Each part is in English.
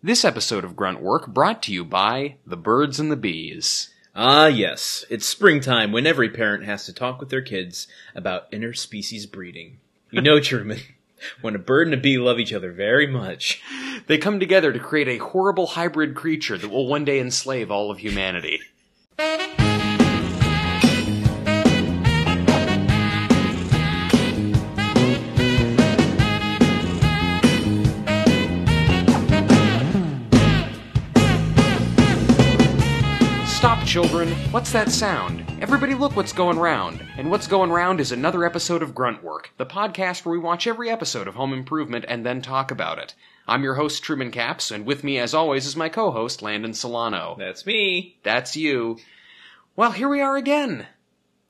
This episode of Grunt Work brought to you by The Birds and the Bees. Ah, yes. It's springtime when every parent has to talk with their kids about interspecies breeding. You know, Truman, when a bird and a bee love each other very much. They come together to create a horrible hybrid creature that will one day enslave all of humanity. Children! What's that sound? Everybody look what's going round. And what's going round is another episode of Grunt Work, the podcast where we watch every episode of Home Improvement and then talk about it. I'm your host, Truman Capps, and with me, as always, is my co-host, Landon Solano. That's me. That's you. Well, here we are again,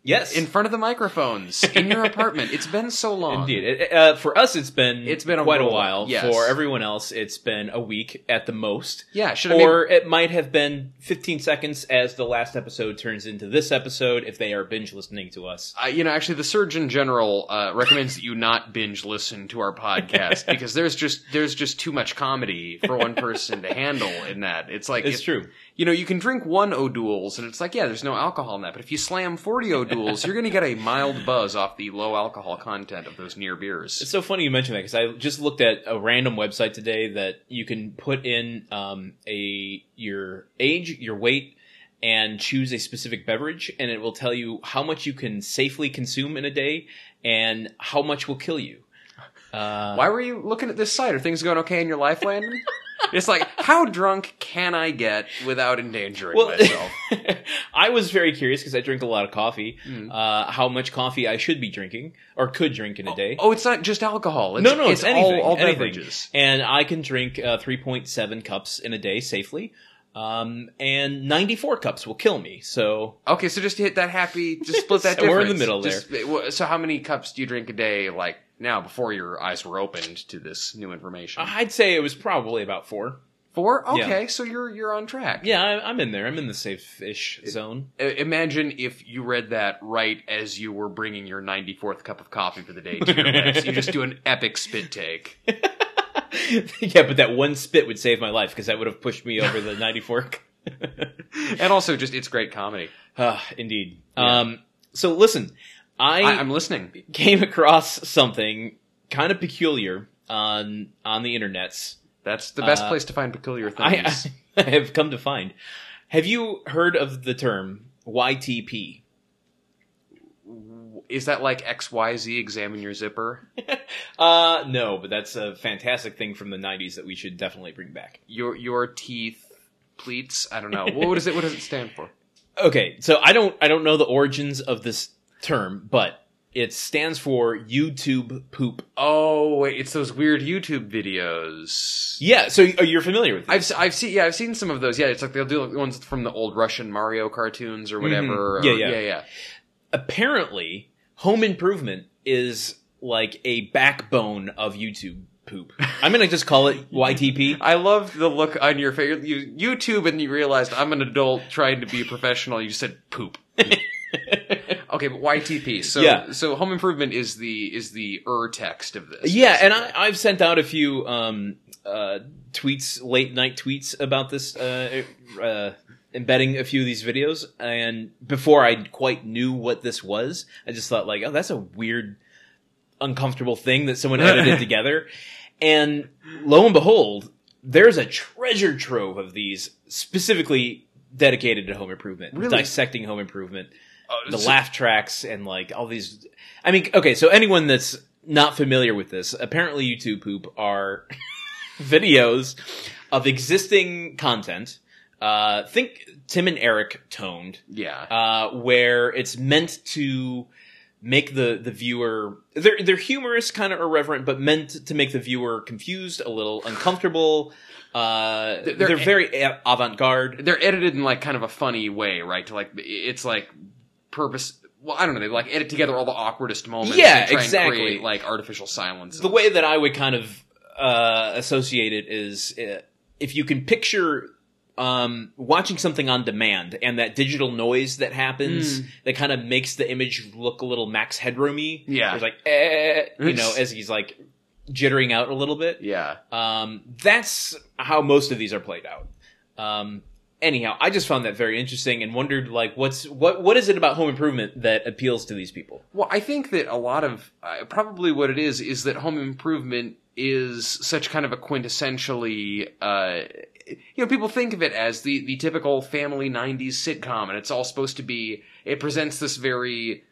Yes. in front of the microphones, in your apartment. It's been so long. Indeed. It- uh, for us, it's been It's been a quite a while. yes. For everyone else, it's been a week at the most. Yeah, should Or it might have been 15 seconds as the last episode turns into this episode if they are binge listening to us. Uh, you know, actually, the Surgeon General uh, recommends that you not binge listen to our podcast because there's just there's just too much comedy for one person to handle in that. It's like It's it- true. You know, you can drink one O'Doul's, and it's like, yeah, there's no alcohol in that. But if you slam forty O'Doul's, you're going to get a mild buzz off the low alcohol content of those near beers. It's so funny you mention that because I just looked at a random website today that you can put in um, a your age, your weight, and choose a specific beverage, and it will tell you how much you can safely consume in a day and how much will kill you. Uh, Why were you looking at this site? Are things going okay in your life, Landon? it's like, how drunk can I get without endangering well, myself? I was very curious because I drink a lot of coffee. Mm. Uh, how much coffee I should be drinking or could drink in a day? Oh, it's not just alcohol. It's, no, no, it's, it's, anything. all, all anything. beverages. And I can drink uh, 3.7 cups in a day safely. Um, and 94 cups will kill me. So Okay, so just hit that happy, just split that Somewhere in the middle there. Just- So how many cups do you drink a day, like, now, before your eyes were opened to this new information? I'd say it was probably about four. Four? Okay, so you're you're on track. Yeah, I, I'm in there. I'm in the safe-ish zone. I- Imagine if you read that right as you were bringing your 94th cup of coffee for the day to your lips. You just do an epic spit take. yeah, but that one spit would save my life because that would have pushed me over the 94. And also, just, it's great comedy. Ah, indeed. Yeah. Um, so listen, I, I, I'm listening. came across something kind of peculiar on on the internets. That's the best Uh, place to find peculiar I, things. I have come to find. Have you heard of the term YTP? Is that like XYZ, examine your zipper? Uh, no, but that's a fantastic thing from the '90s that we should definitely bring back. Your your teeth pleats? I don't know. What is it? What does it stand for? Okay, so I don't I don't know the origins of this term, but it stands for YouTube poop. Oh, wait, it's those weird YouTube videos. Yeah, so you're familiar with I've I've seen yeah I've seen some of those. Yeah, it's like they'll do like the ones from the old Russian Mario cartoons or whatever. Mhm. Yeah, or- yeah. yeah, yeah. Apparently, home improvement is like a backbone of YouTube poop. I'm gonna just call it YTP. I love the look on your face. You YouTube and you realized I'm an adult trying to be professional. You said poop. Okay, but YTP. So Yeah. so home improvement is the is the er text of this. Yeah, and basically. I, I've sent out a few um, uh, tweets, late night tweets about this, uh, uh, embedding a few of these videos. And before I quite knew what this was, I just thought like, oh, that's a weird, uncomfortable thing that someone edited together. And lo and behold, there's a treasure trove of these specifically dedicated to home improvement, Really? dissecting home improvement Uh, the so- laugh tracks and like all these. I mean, okay, so anyone that's not familiar with this, apparently YouTube poop are videos of existing content. Uh, think Tim and Eric toned, Yeah. uh, where it's meant to make the the viewer they're they're humorous, kind of irreverent, but meant to make the viewer confused, a little uncomfortable. Uh, They're- they're, very avant garde. they're edited in like kind of a funny way, right? To like it's like purpose. Well, I don't know. They like edit together all the awkwardest moments. Yeah, and exactly. And create, like artificial silence. the way that I would kind of uh, associate it is uh, if you can picture um, watching something on demand and that digital noise that happens that kind of makes the image look a little Max Headroomy. Yeah. It's like, eh, you know, as he's like jittering out a little bit. Yeah. Um, that's how most of these are played out. Um, anyhow, I just found that very interesting and wondered like what's what what is it about Home Improvement that appeals to these people? Well, I think that a lot of uh, probably what it is is that Home Improvement is such kind of a quintessentially, uh, you know, people think of it as the the typical family '90s sitcom, and it's all supposed to be. It presents this very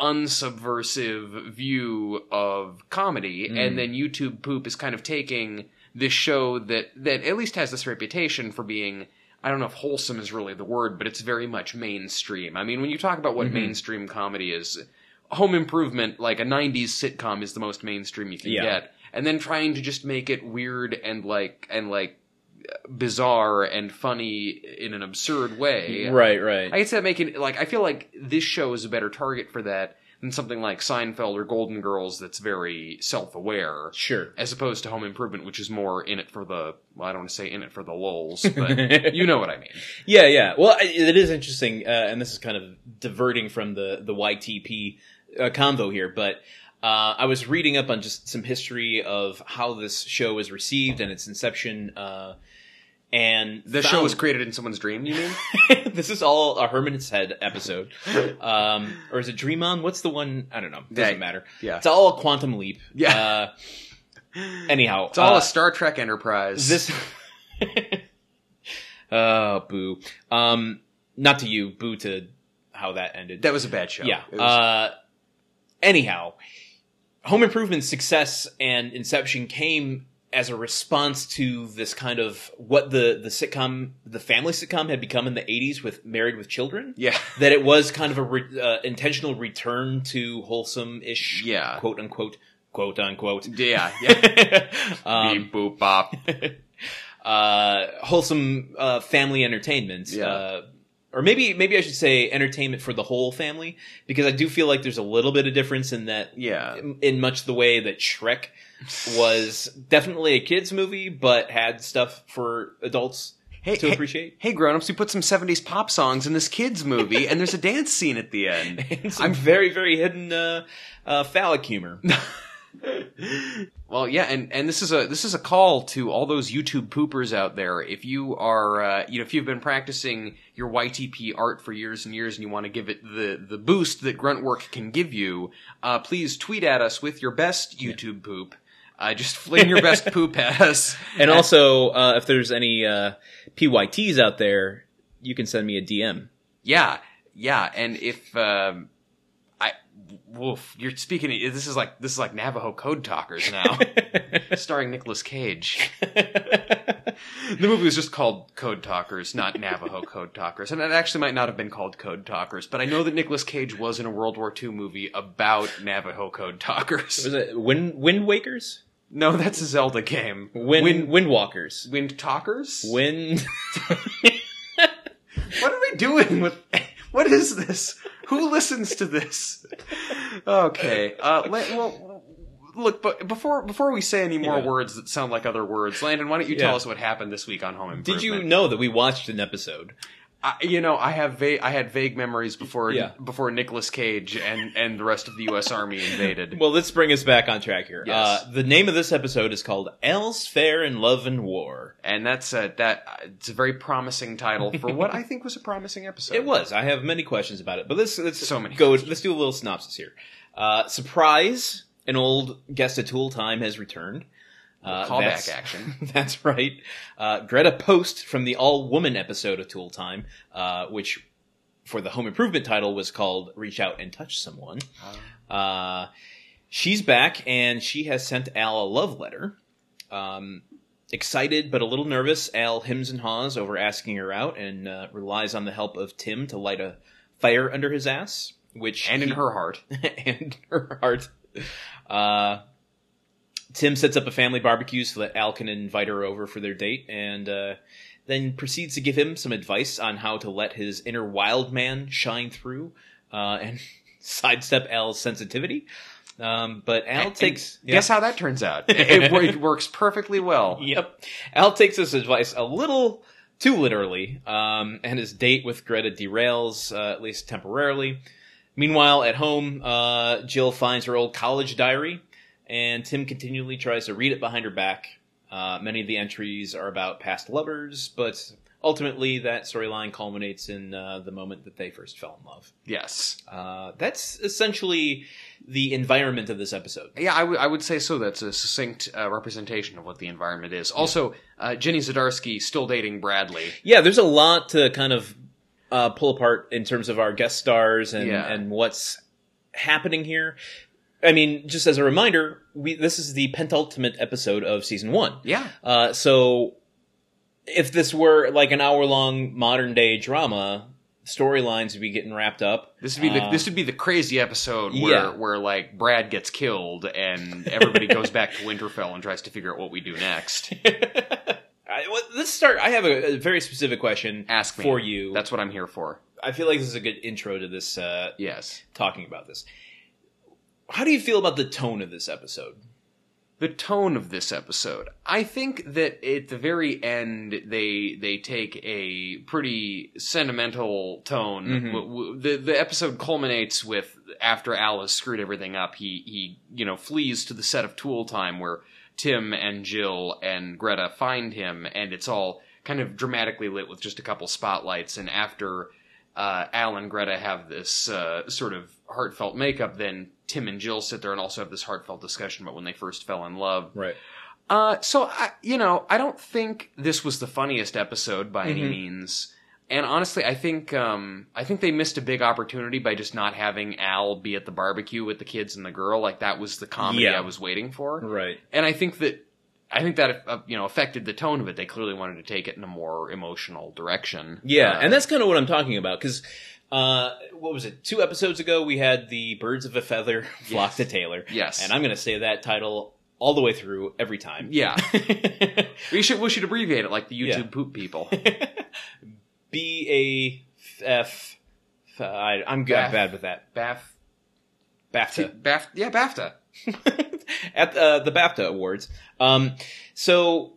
unsubversive view of comedy, and then YouTube Poop is kind of taking this show that that at least has this reputation for being. I don't know if wholesome is really the word, but it's very much mainstream. I mean, when you talk about what mm-hmm. mainstream comedy is, Home Improvement, like a 90s sitcom, is the most mainstream you can Yeah. get. And then trying to just make it weird and like, and like, bizarre and funny in an absurd way. Right, right. I guess that making, like, I feel like this show is a better target for that than something like Seinfeld or Golden Girls that's very self aware. sure. As opposed to Home Improvement, which is more in it for the, well, I don't want to say in it for the lulls, but you know what I mean. Yeah, yeah. Well, it is interesting, uh, and this is kind of diverting from the the YTP uh, convo here, but uh, I was reading up on just some history of how this show was received and its inception, uh, and The show was created in someone's dream, you mean? this is all a Herman's Head episode, um, or is it Dream On? What's the one? I don't know. Doesn't Yeah, matter. yeah. it's all a Quantum Leap. Yeah. Uh, anyhow, It's all uh, a Star Trek Enterprise. this oh boo um not to you boo to how that ended that was a bad show. yeah was- uh anyhow home improvement's success and inception came as a response to this kind of what the the sitcom the family sitcom had become in the 80s with married with children yeah. that it was kind of a re- uh, intentional return to wholesome ish Yeah. quote unquote quote unquote Yeah, yeah. um, Beep boop bop. uh, wholesome uh, family entertainment. Yeah. Uh, or maybe maybe I should say entertainment for the whole family because I do feel like there's a little bit of difference in that Yeah. in, in much the way that Shrek was definitely a kids movie but had stuff for adults Hey, to hey, appreciate. Hey, grown-ups, we put some 70s pop songs in this kids movie, and there's a dance scene at the end. And some very very hidden uh, uh, phallic humor. Well, yeah, and, and this is a this is a call to all those YouTube poopers out there. If you are, uh, you know, if you've been practicing your YTP art for years and years, and you want to give it the the boost that Gruntwork can give you, uh, please tweet at us with your best YouTube poop. Uh, just fling your best poop us. And also, uh, if there's any uh, PYTs out there, you can send me a DM. Yeah, yeah, and if um, I, woof, you're speaking. This is like this is like Navajo Code Talkers now, starring Nicolas Cage. The movie was just called Code Talkers, not Navajo Code Talkers, and it actually might not have been called Code Talkers. But I know that Nicolas Cage was in a World War II movie about Navajo Code Talkers. Was it Wind Wind Wakers? No, that's a Zelda game. Wind Wind, Windwalkers. Wind Talkers. Wind. What are we doing with? What is this? Who listens to this? Okay. Uh, let, well, look, but before before we say any more Yeah. words that sound like other words, Landon, why don't you tell Yeah. us what happened this week on Home Improvement? Did you know that we watched an episode? I, you know, I have va- I had vague memories before Yeah. before Nicolas Cage and and the rest of the U.S. Army invaded. Well, let's bring us back on track here. Yes. Uh, the name of this episode is called "Al's Fair in Love and War." and that's a, that. uh, It's a very promising title for what I think was a promising episode. It was. I have many questions about it, but let's let's So many go. Let's do a little synopsis here. Uh, surprise! An old guest at Tool Time has returned. Uh, Callback that's- action. That's right. Uh, Greta Post from the all woman episode of Tool Time, uh, which for the home improvement title was called Reach Out and Touch Someone. Uh, she's back and she has sent Al a love letter. Um, excited but a little nervous, Al hems and haws over asking her out and uh, relies on the help of Tim to light a fire under his ass, which and in her heart. and her heart. Tim sets up a family barbecue so that Al can invite her over for their date, and uh, then proceeds to give him some advice on how to let his inner wild man shine through uh, and sidestep Al's sensitivity. Um, but Al And takes Guess how that turns out? It, it works perfectly well. Yep. Al takes this advice a little too literally, um, and his date with Greta derails, uh, at least temporarily. Meanwhile, at home, uh, Jill finds her old college diary and Tim continually tries to read it behind her back. Uh, many of the entries are about past lovers, but ultimately that storyline culminates in uh, the moment that they first fell in love. Yes. Uh, that's essentially the environment of this episode. Yeah, I, w- I would say so. That's a succinct uh, representation of what the environment is. Also, uh, Jenny Zadarsky still dating Bradley. Yeah, there's a lot to kind of uh, pull apart in terms of our guest stars and, Yeah. and what's happening here. I mean, just as a reminder, we this is the penultimate episode of season one. Yeah. Uh, so if this were like an hour long modern day drama, storylines would be getting wrapped up. This would be the Uh, this would be the crazy episode where yeah. where like Brad gets killed and everybody goes back to Winterfell and tries to figure out what we do next. I, well, let's start. I have a, a very specific question. Ask me for you. That's what I'm here for. I feel like this is a good intro to this. Uh, Yes. talking about this. How do you feel about the tone of this episode? the tone of this episode. I think that at the very end they they take a pretty sentimental tone. Mhm. W- The the episode culminates with after Al has screwed everything up, he he you know flees to the set of Tool Time where Tim and Jill and Greta find him, and it's all kind of dramatically lit with just a couple spotlights. And after uh, Al and Greta have this uh, sort of heartfelt makeup, then Tim and Jill sit there and also have this heartfelt discussion about when they first fell in love. Right. Uh, so I, you know, I don't think this was the funniest episode by any Mhm. means. And honestly, I think um, I think they missed a big opportunity by just not having Al be at the barbecue with the kids and the girl. Like that was the comedy Yeah. I was waiting for. Right. And I think that I think that uh, you know affected the tone of it. They clearly wanted to take it in a more emotional direction. Yeah, Uh, and that's kind of what I'm talking about because. Uh, what was it? Two episodes ago, we had the Birds of a Feather flock Yes. to Taylor. Yes. And I'm going to say that title all the way through every time. yeah. we should we should abbreviate it like the YouTube Yeah. poop people. B A F. I, I'm good, Baff. bad with that. Bath, BAFTA. BAFTA, yeah, BAFTA. At uh, the BAFTA Awards. Um, so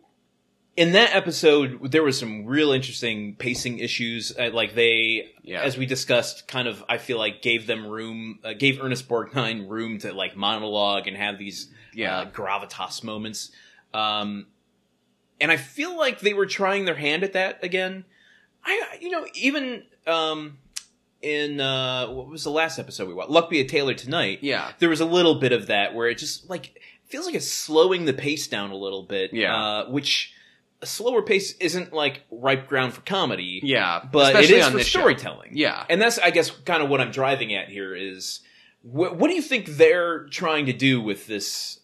in that episode, there was some real interesting pacing issues. Uh, like they, Yeah. as we discussed, kind of I feel like gave them room, uh, gave Ernest Borgnine room to like monologue and have these Yeah. uh, gravitas moments. Um, and I feel like they were trying their hand at that again. I, you know, even um, in uh, what was the last episode we watched? Luck be a Taylor tonight Yeah. there was a little bit of that where it just like feels like it's slowing the pace down a little bit. Yeah. uh, which a slower pace isn't like ripe ground for comedy. Yeah. but it is on for this show. storytelling. Yeah. and that's I guess kind of what I'm driving at here is wh- what do you think they're trying to do with this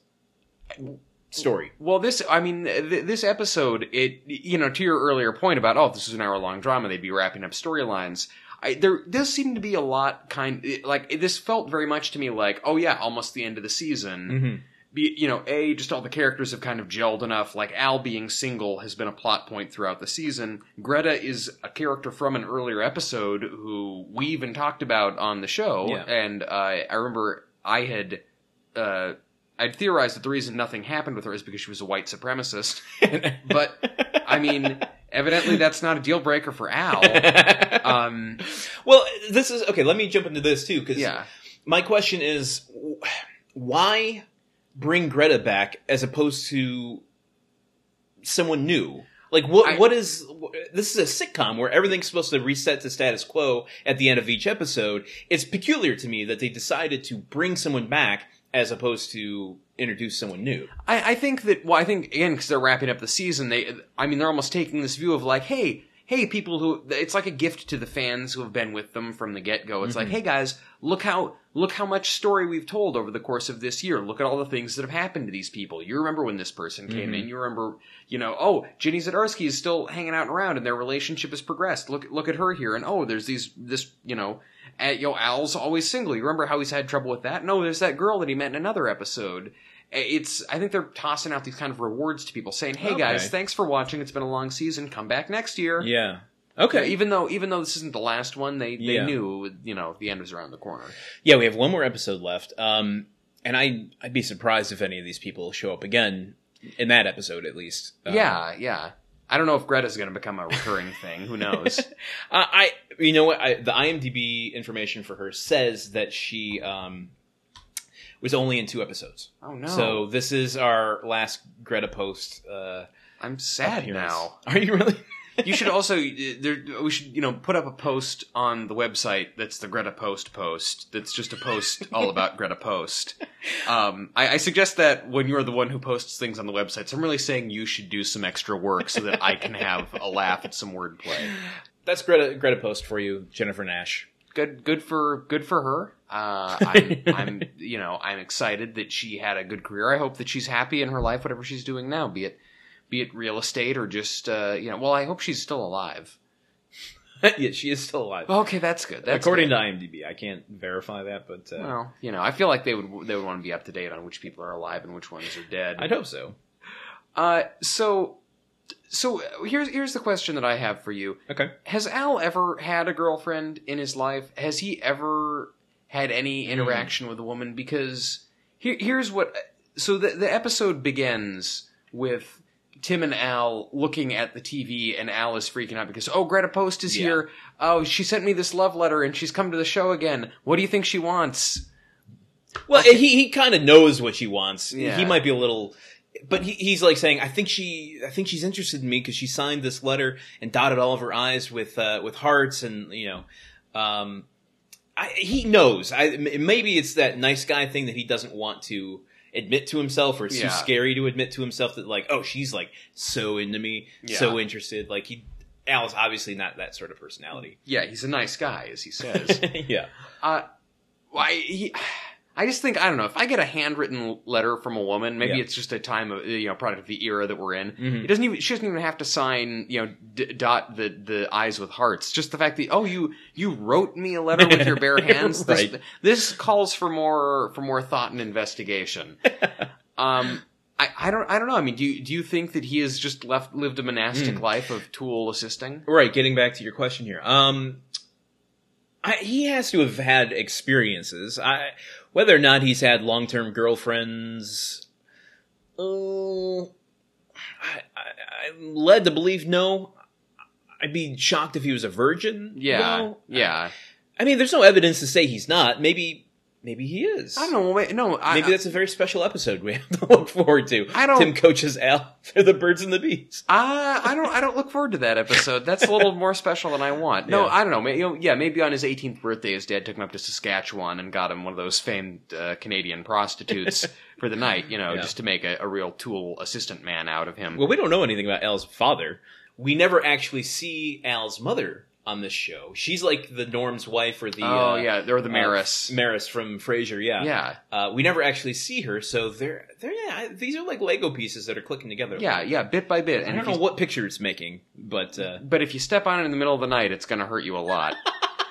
story? Well, this, I mean, th- this episode, it, you know, to your earlier point about, oh, if this is an hour long drama, they'd be wrapping up storylines. I, there does seem to be a lot kind, like, this felt very much to me like, oh yeah, almost the end of the season. Mm-hmm. Be, you know, A, just all the characters have kind of gelled enough. Like, Al being single has been a plot point throughout the season. Greta is a character from an earlier episode who we even talked about on the show. Yeah. And uh, I remember I had. Uh, I'd theorized that the reason nothing happened with her is because she was a white supremacist. But, I mean, evidently that's not a deal breaker for Al. Um, well, this is okay. Let me jump into this too because yeah. my question is why bring Greta back as opposed to someone new? Like what? I- what is this? Is a sitcom where everything's supposed to reset to status quo at the end of each episode. It's peculiar to me that they decided to bring someone back as opposed to introduce someone new. I, I think that well, I think again because they're wrapping up the season. They, I mean, they're almost taking this view of like, hey, hey, people who it's like a gift to the fans who have been with them from the get go. It's like, hey guys, look how look how much story we've told over the course of this year. Look at all the things that have happened to these people. You remember when this person came Mhm. in. You remember, you know, oh, Ginny Zadarsky is still hanging out around, and their relationship has progressed. Look, look at her here, and oh, there's these this, you know. Uh, you know, Al's always single. You remember how he's had trouble with that? No, there's that girl that he met in another episode it's I think they're tossing out these kind of rewards to people, saying, "Hey guys, thanks for watching. It's been a long season. Come back next year." Yeah. Okay. even though even though this isn't the last one, they they Yeah. knew you know the end was around the corner. Yeah, we have one more episode left. Um, and I I'd be surprised if any of these people show up again in that episode, at least. Um, yeah, yeah. I don't know if Greta's going to become a recurring thing. Who knows? Uh, I, you know what? I, the IMDb information for her says that she um, was only in two episodes. Oh no! So this is our last Greta post. Uh, I'm sad appearance. now. Are you really? You should also uh, there. We should you know put up a post on the website that's the Greta Post post. That's just a post all about Greta Post. Um, I, I suggest that when you're the one who posts things on the website, so I'm really saying you should do some extra work so that I can have a laugh at some wordplay. That's Greta Greta post for you, Jennifer Nash. Good, good for good for her. Uh, I'm, I'm you know I'm excited that she had a good career. I hope that she's happy in her life, whatever she's doing now, be it be it real estate or just uh, you know. Well, I hope she's still alive. yeah, she is still alive. Okay, that's good. That's According good. to IMDb, I can't verify that, but uh, Well, you know, I feel like they would they would want to be up to date on which people are alive and which ones are dead. I'd hope so. Uh, so, so here's here's the question that I have for you: Okay. Has Al ever had a girlfriend in his life? Has he ever had any hmm. interaction with a woman? Because here, here's what. So the the episode begins with. Tim and Al looking at the TV, and Al is freaking out because, oh, Greta Post is Yeah. here. Oh, she sent me this love letter, and she's come to the show again. What do you think she wants? Well, he he kind of knows what she wants. Yeah. He might be a little, but he, he's like saying, "I think she, I think she's interested in me because she signed this letter and dotted all of her I's with uh, with hearts, and you know, um, I, he knows. I maybe it's that nice guy thing that he doesn't want to admit to himself, or it's Yeah. too scary to admit to himself that like, oh, she's like so into me, Yeah. so interested. Like he, Al's obviously not that sort of personality. Yeah, he's a nice guy, as he says. yeah. Uh, well, he, I just think I don't know if I get a handwritten letter from a woman. Maybe Yeah. it's just a time of you know product of the era that we're in. Mhm. It doesn't even she doesn't even have to sign you know d- dot the the eyes with hearts. Just the fact that oh you you wrote me a letter with your bare hands. This, Right. this calls for more for more thought and investigation. um. I, I don't I don't know. I mean, do you do you think that he has just left lived a monastic Hmm. life of tool assisting? Right, getting back to your question here. Um, I, he has to have had experiences. I, whether or not he's had long term girlfriends, uh, I, I, I'm led to believe no. I'd be shocked if he was a virgin. Yeah, though. yeah. I mean, there's no evidence to say he's not. Maybe, maybe he is. I don't know. Wait, no, I, Maybe that's a very special episode we have to look forward to. I don't- Tim coaches Al for the birds and the bees. Uh, I don't. I don't look forward to that episode. That's a little more special than I want. No, Yeah. I don't know. May- you know. Yeah, maybe on his 18th birthday, his dad took him up to Saskatchewan and got him one of those famed uh, Canadian prostitutes for the night. You know, Yeah. just to make a, a real tool assistant man out of him. Well, we don't know anything about Al's father. We never actually see Al's mother on this show. She's like the Norm's wife or the oh uh, yeah, or the uh, Maris. Maris from Frasier. Yeah, yeah, Uh, we never actually see her, so they're they're yeah, these are like Lego pieces that are clicking together. yeah, yeah. Bit by bit. I And don't know what picture it's making, but uh, but if you step on it in the middle of the night, it's going to hurt you a lot.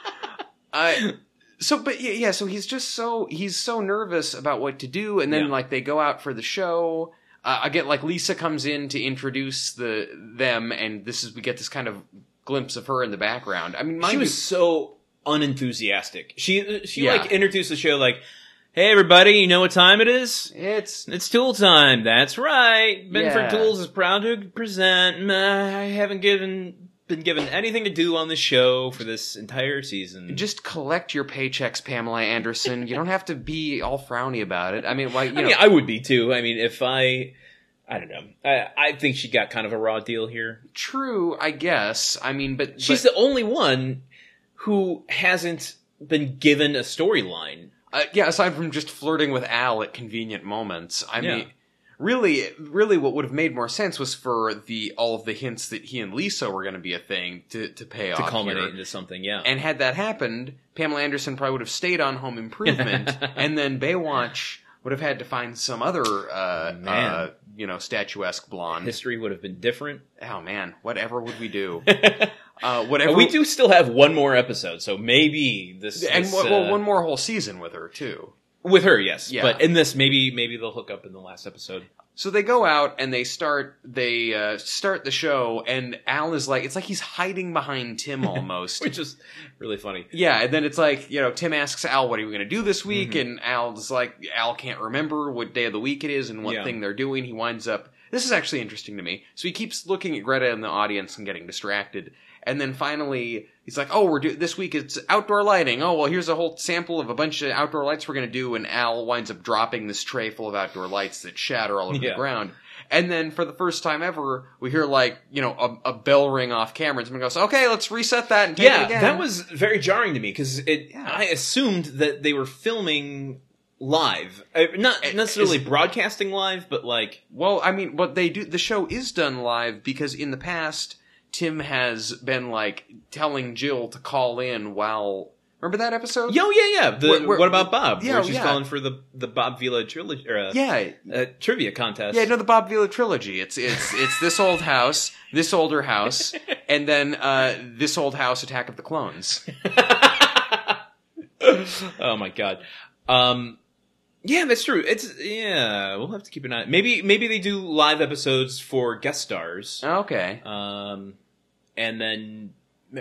uh, so, but yeah, yeah, so he's just so he's so nervous about what to do, and then Yeah. like they go out for the show. Uh, I get like Lisa comes in to introduce the them, and this is we get this kind of glimpse of her in the background. I mean, she you, was so unenthusiastic. She she Yeah. like introduced the show like, "Hey everybody, you know what time it is? it's It's Tool time. That's right. Binford Yeah. Tools is proud to present. Uh, I haven't given been given anything to do on the show for this entire season. just collect your paychecks, Pamela Anderson. you don't have to be all frowny about it. I mean, like you I know, mean, I would be too. I mean, if I, I don't know. I, I think she got kind of a raw deal here. true, I guess. I mean, but She's but, the only one who hasn't been given a storyline. uh, yeah. Aside from just flirting with Al at convenient moments, I Yeah. mean, really, really, what would have made more sense was for the all of the hints that he and Lisa were going to be a thing to to pay off To off culminate here. into something, yeah. And had that happened, Pamela Anderson probably would have stayed on Home Improvement, and then Baywatch would have had to find some other, uh, Man. uh, you know, statuesque blonde. History would have been different. Oh man, whatever would we do? Uh, whatever we do still have one more episode, so maybe this. and this, well, well, uh, one more whole season with her too. With her, yes. Yeah. But in this, maybe maybe they'll hook up in the last episode. So they go out and they start they uh, start the show, and Al is like, it's like he's hiding behind Tim almost. which is really funny. yeah, and then it's like you know Tim asks Al, "What are we going to do this week?" Mhm. And Al's like, Al can't remember what day of the week it is and what Yeah. thing they're doing. He winds up this is actually interesting to me. So he keeps looking at Greta in the audience and getting distracted. And then finally, he's like, "Oh, we're do- this week it's outdoor lighting. Oh, well, here's a whole sample of a bunch of outdoor lights we're gonna do." And Al winds up dropping this tray full of outdoor lights that shatter all over Yeah. the ground. And then for the first time ever, we hear like you know a, a bell ring off camera, and someone goes, "Okay, let's reset that and take it yeah, again." that was very jarring to me because it. Yeah. I assumed that they were filming live, uh, not necessarily is- broadcasting live, but like Well, I mean, what they do, the show is done live because in the past, Tim has been like telling Jill to call in while. Remember that episode? Yo, yeah, yeah. The, Where- where- what about Bob? Yeah, Where she's yeah. calling for the the Bob Vila trilogy or, uh, Yeah, uh, trivia contest. yeah. No, the Bob Vila trilogy. It's it's it's this old house, this older house, and then uh, this old house, Attack of the Clones. oh my god. Um, yeah, that's true. It's yeah. We'll have to keep an eye. Maybe maybe they do live episodes for guest stars. Okay. Um, and then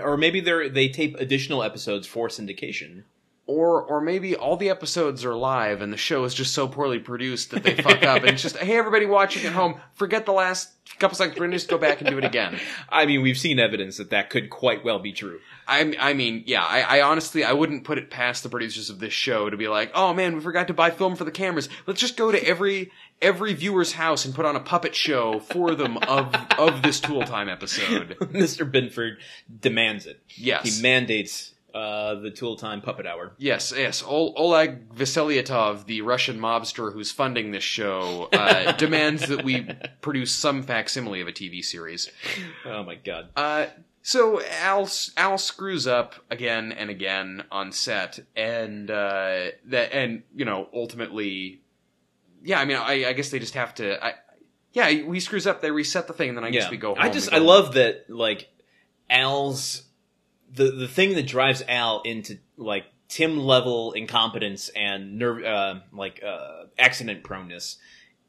or maybe they they tape additional episodes for syndication. Or or maybe all the episodes are live and the show is just so poorly produced that they fuck up and it's just hey everybody watching at home forget the last couple seconds we're gonna just go back and do it again. I mean, we've seen evidence that that could quite well be true. I, I mean, yeah, I, I honestly, I wouldn't put it past the producers of this show to be like, oh man, we forgot to buy film for the cameras. Let's just go to every every viewer's house and put on a puppet show for them of of this Tool Time episode. Mr. Binford demands it. Yes, He mandates uh, the Tool Time Puppet Hour. yes, yes. Ol- Oleg Vasiliatov, the Russian mobster who's funding this show, uh, demands that we produce some facsimile of a TV series. Oh my god. Uh, so Al Al screws up again and again on set, and uh, that and you know ultimately, yeah. I mean, I, I guess they just have to. I, yeah, he screws up. They reset the thing, and then I guess we go. Home I just I go- love that like Al's the the thing that drives Al into like Tim level incompetence and nerve uh, like uh, accident proneness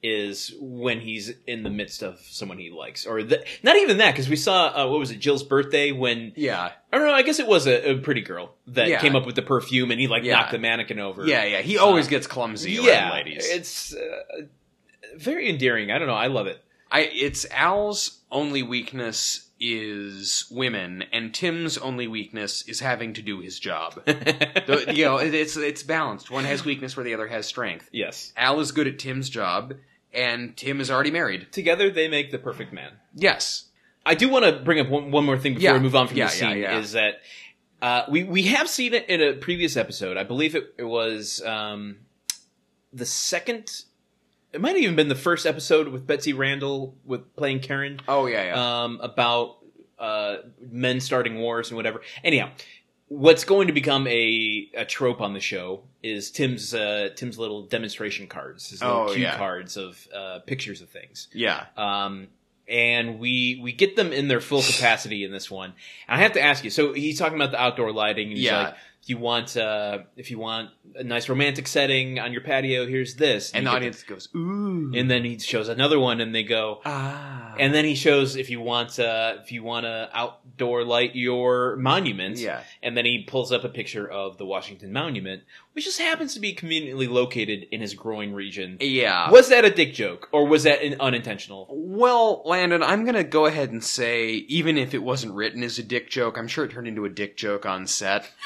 is when he's in the midst of someone he likes or the, not even that because we saw uh, what was it Jill's birthday when Yeah, I don't know I guess it was a, a pretty girl that Yeah. came up with the perfume and he like Yeah. knocked the mannequin over yeah, yeah. He always Uh, gets clumsy yeah ladies. it's uh, very endearing I don't know I love it I it's Al's only weakness is women, and Tim's only weakness is having to do his job. You know, it's it's balanced. One has weakness where the other has strength. yes Al is good at Tim's job, and Tim is already married. together they make the perfect man. Yes. I do want to bring up one, one more thing before Yeah. we move on from Yeah, the scene. yeah, yeah. Is that uh, we we have seen it in a previous episode. I believe it, it was um, the second. It might have even been the first episode with Betsy Randle with playing Karen Oh yeah, yeah. um, about uh, men starting wars and whatever. Anyhow, what's going to become a, a trope on the show is Tim's uh, Tim's little demonstration cards, his little Oh, cue yeah. cards of uh, pictures of things. yeah. Um, and we we get them in their full capacity in this one. And I have to ask you. So he's talking about the outdoor lighting. And he's Yeah. like, if you want uh, if you want a nice romantic setting on your patio, here's this. And you the audience goes, ooh. and then he shows another one, and they go. ah. And then he shows if you want uh, if you want to outdoor light your monument. yeah. And then he pulls up a picture of the Washington Monument, which just happens to be conveniently located in his groin region. Yeah. Was that a dick joke, or was that an unintentional? Well, Landon, I'm gonna go ahead and say, even if it wasn't written as a dick joke, I'm sure it turned into a dick joke on set.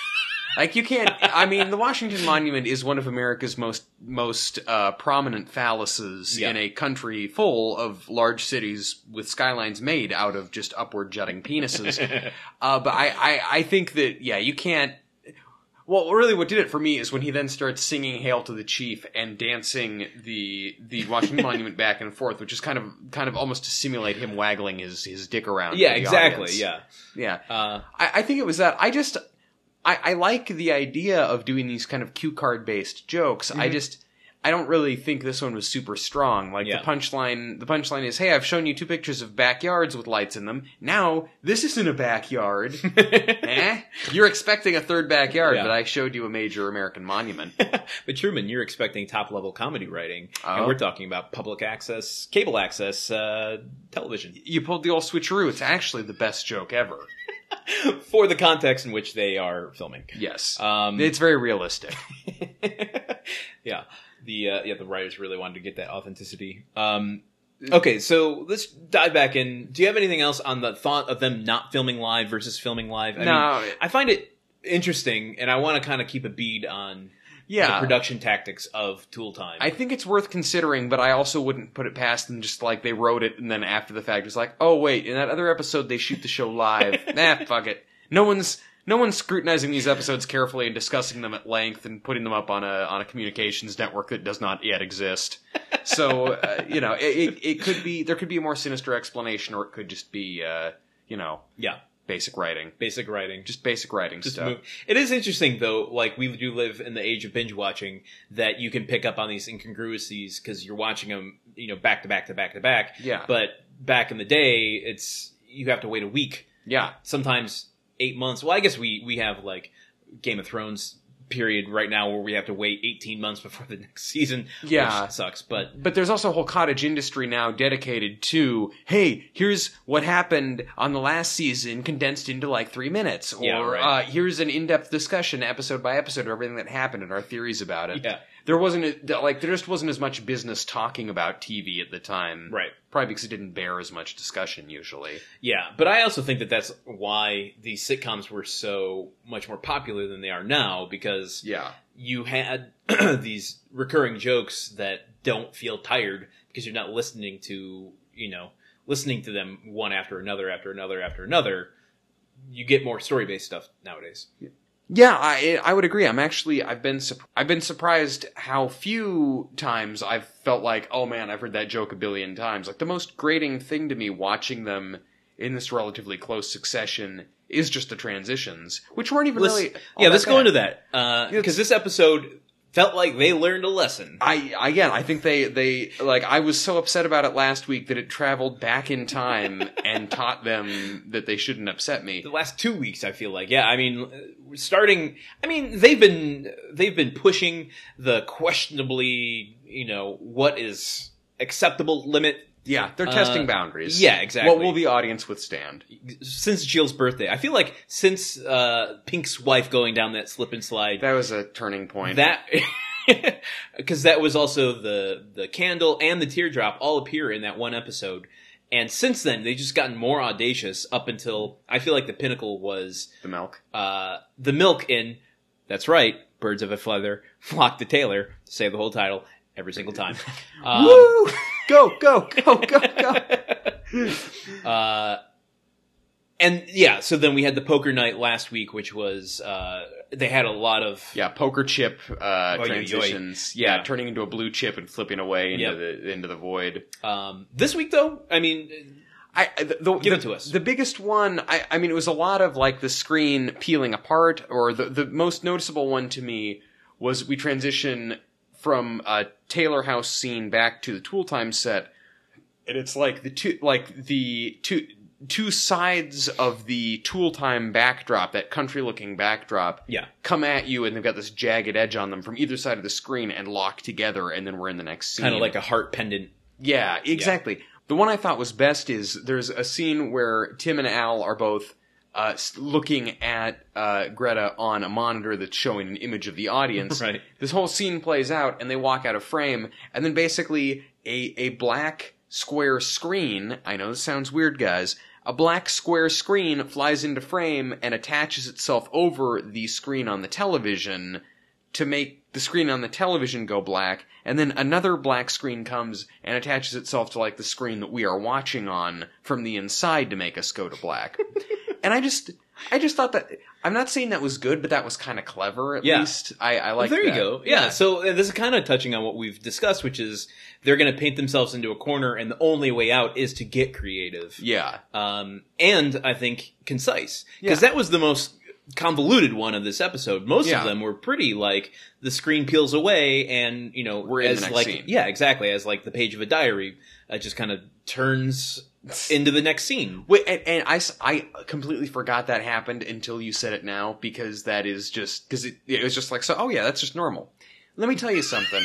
Like you can't. I mean, the Washington Monument is one of America's most most uh, prominent phalluses Yeah. in a country full of large cities with skylines made out of just upward jutting penises. uh, but I, I, I think that yeah, you can't. Well, really, what did it for me is when he then starts singing "Hail to the Chief" and dancing the the Washington Monument back and forth, which is kind of kind of almost to simulate him waggling his his dick around. yeah, exactly. audience. Yeah. yeah. Uh, I, I think it was that. I just I, I like the idea of doing these kind of cue card based jokes. I Mhm. just I don't really think this one was super strong. Like Yeah. the punchline the punchline is, Hey, I've shown you two pictures of backyards with lights in them. Now this isn't a backyard. eh? You're expecting a third backyard, Yeah. but I showed you a major American monument. but Truman, you're expecting top level comedy writing, and Oh. we're talking about public access, cable access uh, television you pulled the old switcheroo. It's actually the best joke ever. for the context in which they are filming. Yes. Um, it's very realistic. yeah, the uh, yeah the writers really wanted to get that authenticity. Um, Okay, so let's dive back in. Do you have anything else on the thought of them not filming live versus filming live? I no, mean, I find it interesting, and I want to kind of keep a bead on yeah, the production tactics of Tool Time. I think it's worth considering, but I also wouldn't put it past them. Just like they wrote it, and then after the fact, it's like, oh wait, in that other episode they shoot the show live. nah, fuck it. No one's no one's scrutinizing these episodes carefully and discussing them at length and putting them up on a on a communications network that does not yet exist. So uh, you know, it, it, it could be there could be a more sinister explanation, or it could just be uh, you know yeah, basic writing, basic writing. just basic writing Just stuff. move. It is interesting though, like we do live in the age of binge watching, that you can pick up on these incongruities because you're watching them, you know, back to back to back to back. Yeah, But back in the day, it's you have to wait a week, yeah, sometimes eight months. Well, I guess we we have like Game of Thrones period right now where we have to wait 18 months before the next season. Yeah. which sucks. But But there's also a whole cottage industry now dedicated to, hey, here's what happened on the last season condensed into like three minutes. Or Yeah, right. uh, here's an in-depth discussion, episode by episode, of everything that happened and our theories about it. yeah, There wasn't, a- like, there just wasn't as much business talking about TV at the time. right. Probably because it didn't bear as much discussion usually. Yeah, but I also think that that's why these sitcoms were so much more popular than they are now because Yeah. you had these recurring jokes that don't feel tired because you're not listening to you know listening to them one after another after another after another you get more story based stuff nowadays Yeah, I I would agree. I'm actually I've been I've been surprised how few times I've felt like oh man I've heard that joke a billion times. Like the most grating thing to me watching them in this relatively close succession is just the transitions, which weren't even Let's- really. yeah let's go into that uh, because this episode felt like they learned a lesson I again, I think they they like I was so upset about it last week that it traveled back in time and taught them that they shouldn't upset me. the last two weeks i feel like yeah i mean starting i mean they've been they've been pushing the questionably you know what is acceptable limit Yeah, they're Uh, testing boundaries. yeah, exactly. What will the audience withstand? since Jill's birthday. I feel like since uh, Pink's wife going down that slip and slide, That was a turning point. that because that was also the the candle and the teardrop all appear in that one episode. And since then, they've just gotten more audacious up until I feel like the pinnacle was the milk. uh, the milk in. That's right, Birds of a Feather flock to Taylor. Say the whole title every single time. Um, Woo! Go, go, go, go, go. Uh, and yeah, so then we had the poker night last week, which was uh, they had a lot of Yeah, poker chip uh, Oy, oy, oy. transitions. Yeah, Yeah. turning into a blue chip and flipping away into Yep. the into the void. um, this week though. I mean, I the, the, Give the, it to us. The biggest one, I, I mean, it was a lot of like the screen peeling apart, or the the most noticeable one to me was we transition from a Taylor House scene back to the Tool Time set, and it's like the two like the two two sides of the Tool Time backdrop, that country looking backdrop, yeah, come at you, and they've got this jagged edge on them from either side of the screen, and lock together, and then we're in the next scene. kind of like a heart pendant. Yeah, exactly. The one I thought was best is there's a scene where Tim and Al are both uh, looking at uh, Greta on a monitor that's showing an image of the audience. Right. This whole scene plays out, and they walk out of frame, and then basically a a black square screen. I know this sounds weird, guys. A black square screen flies into frame and attaches itself over the screen on the television to make the screen on the television go black, and then another black screen comes and attaches itself to like the screen that we are watching on from the inside to make us go to black. and I just, I just thought that I'm not saying that was good, but that was kind of clever. At Yeah. least I, I like. there you go. Yeah. So uh, this is kind of touching on what we've discussed, which is they're going to paint themselves into a corner, and the only way out is to get creative. Yeah, um, and I think concise because Yeah. that was the most convoluted one of this episode. Most Yeah. of them were pretty like the screen peels away, and you know, We're in as the next like scene. yeah, exactly as like the page of a diary, uh, just kind of turns into the next scene. Wait, and, and I, I completely forgot that happened until you said it now because that is just because it, it was just like so. Oh yeah, that's just normal. Let me tell you something.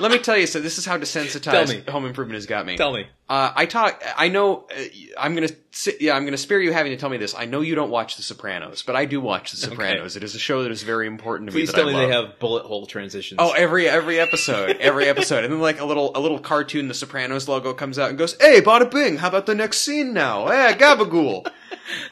Let me tell you. So this is how desensitized Tell me. Home Improvement has got me. Tell me. Uh, I talk. I know. Uh, I'm gonna. si- Yeah, I'm gonna spare you having to tell me this. I know you don't watch The Sopranos, but I do watch The Sopranos. It is a show that is very important to Please me. tell that me they have bullet hole transitions. Oh, every every episode, every episode, and then like a little a little cartoon, the Sopranos logo comes out and goes, "Hey, bada bing! How about the next scene now? Hey, gabagool!"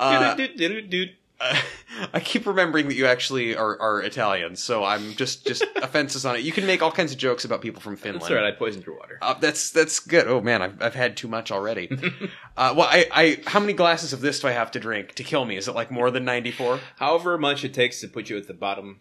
Uh, Dude, uh, I keep remembering that you actually are, are Italian, so I'm just just offenses on it. You can make all kinds of jokes about people from Finland. That's right. I poisoned your water. Uh, that's that's good. Oh man, I've I've had too much already. uh, well, I, I how many glasses of this do I have to drink to kill me? Is it like more than ninety four? However much it takes to put you at the bottom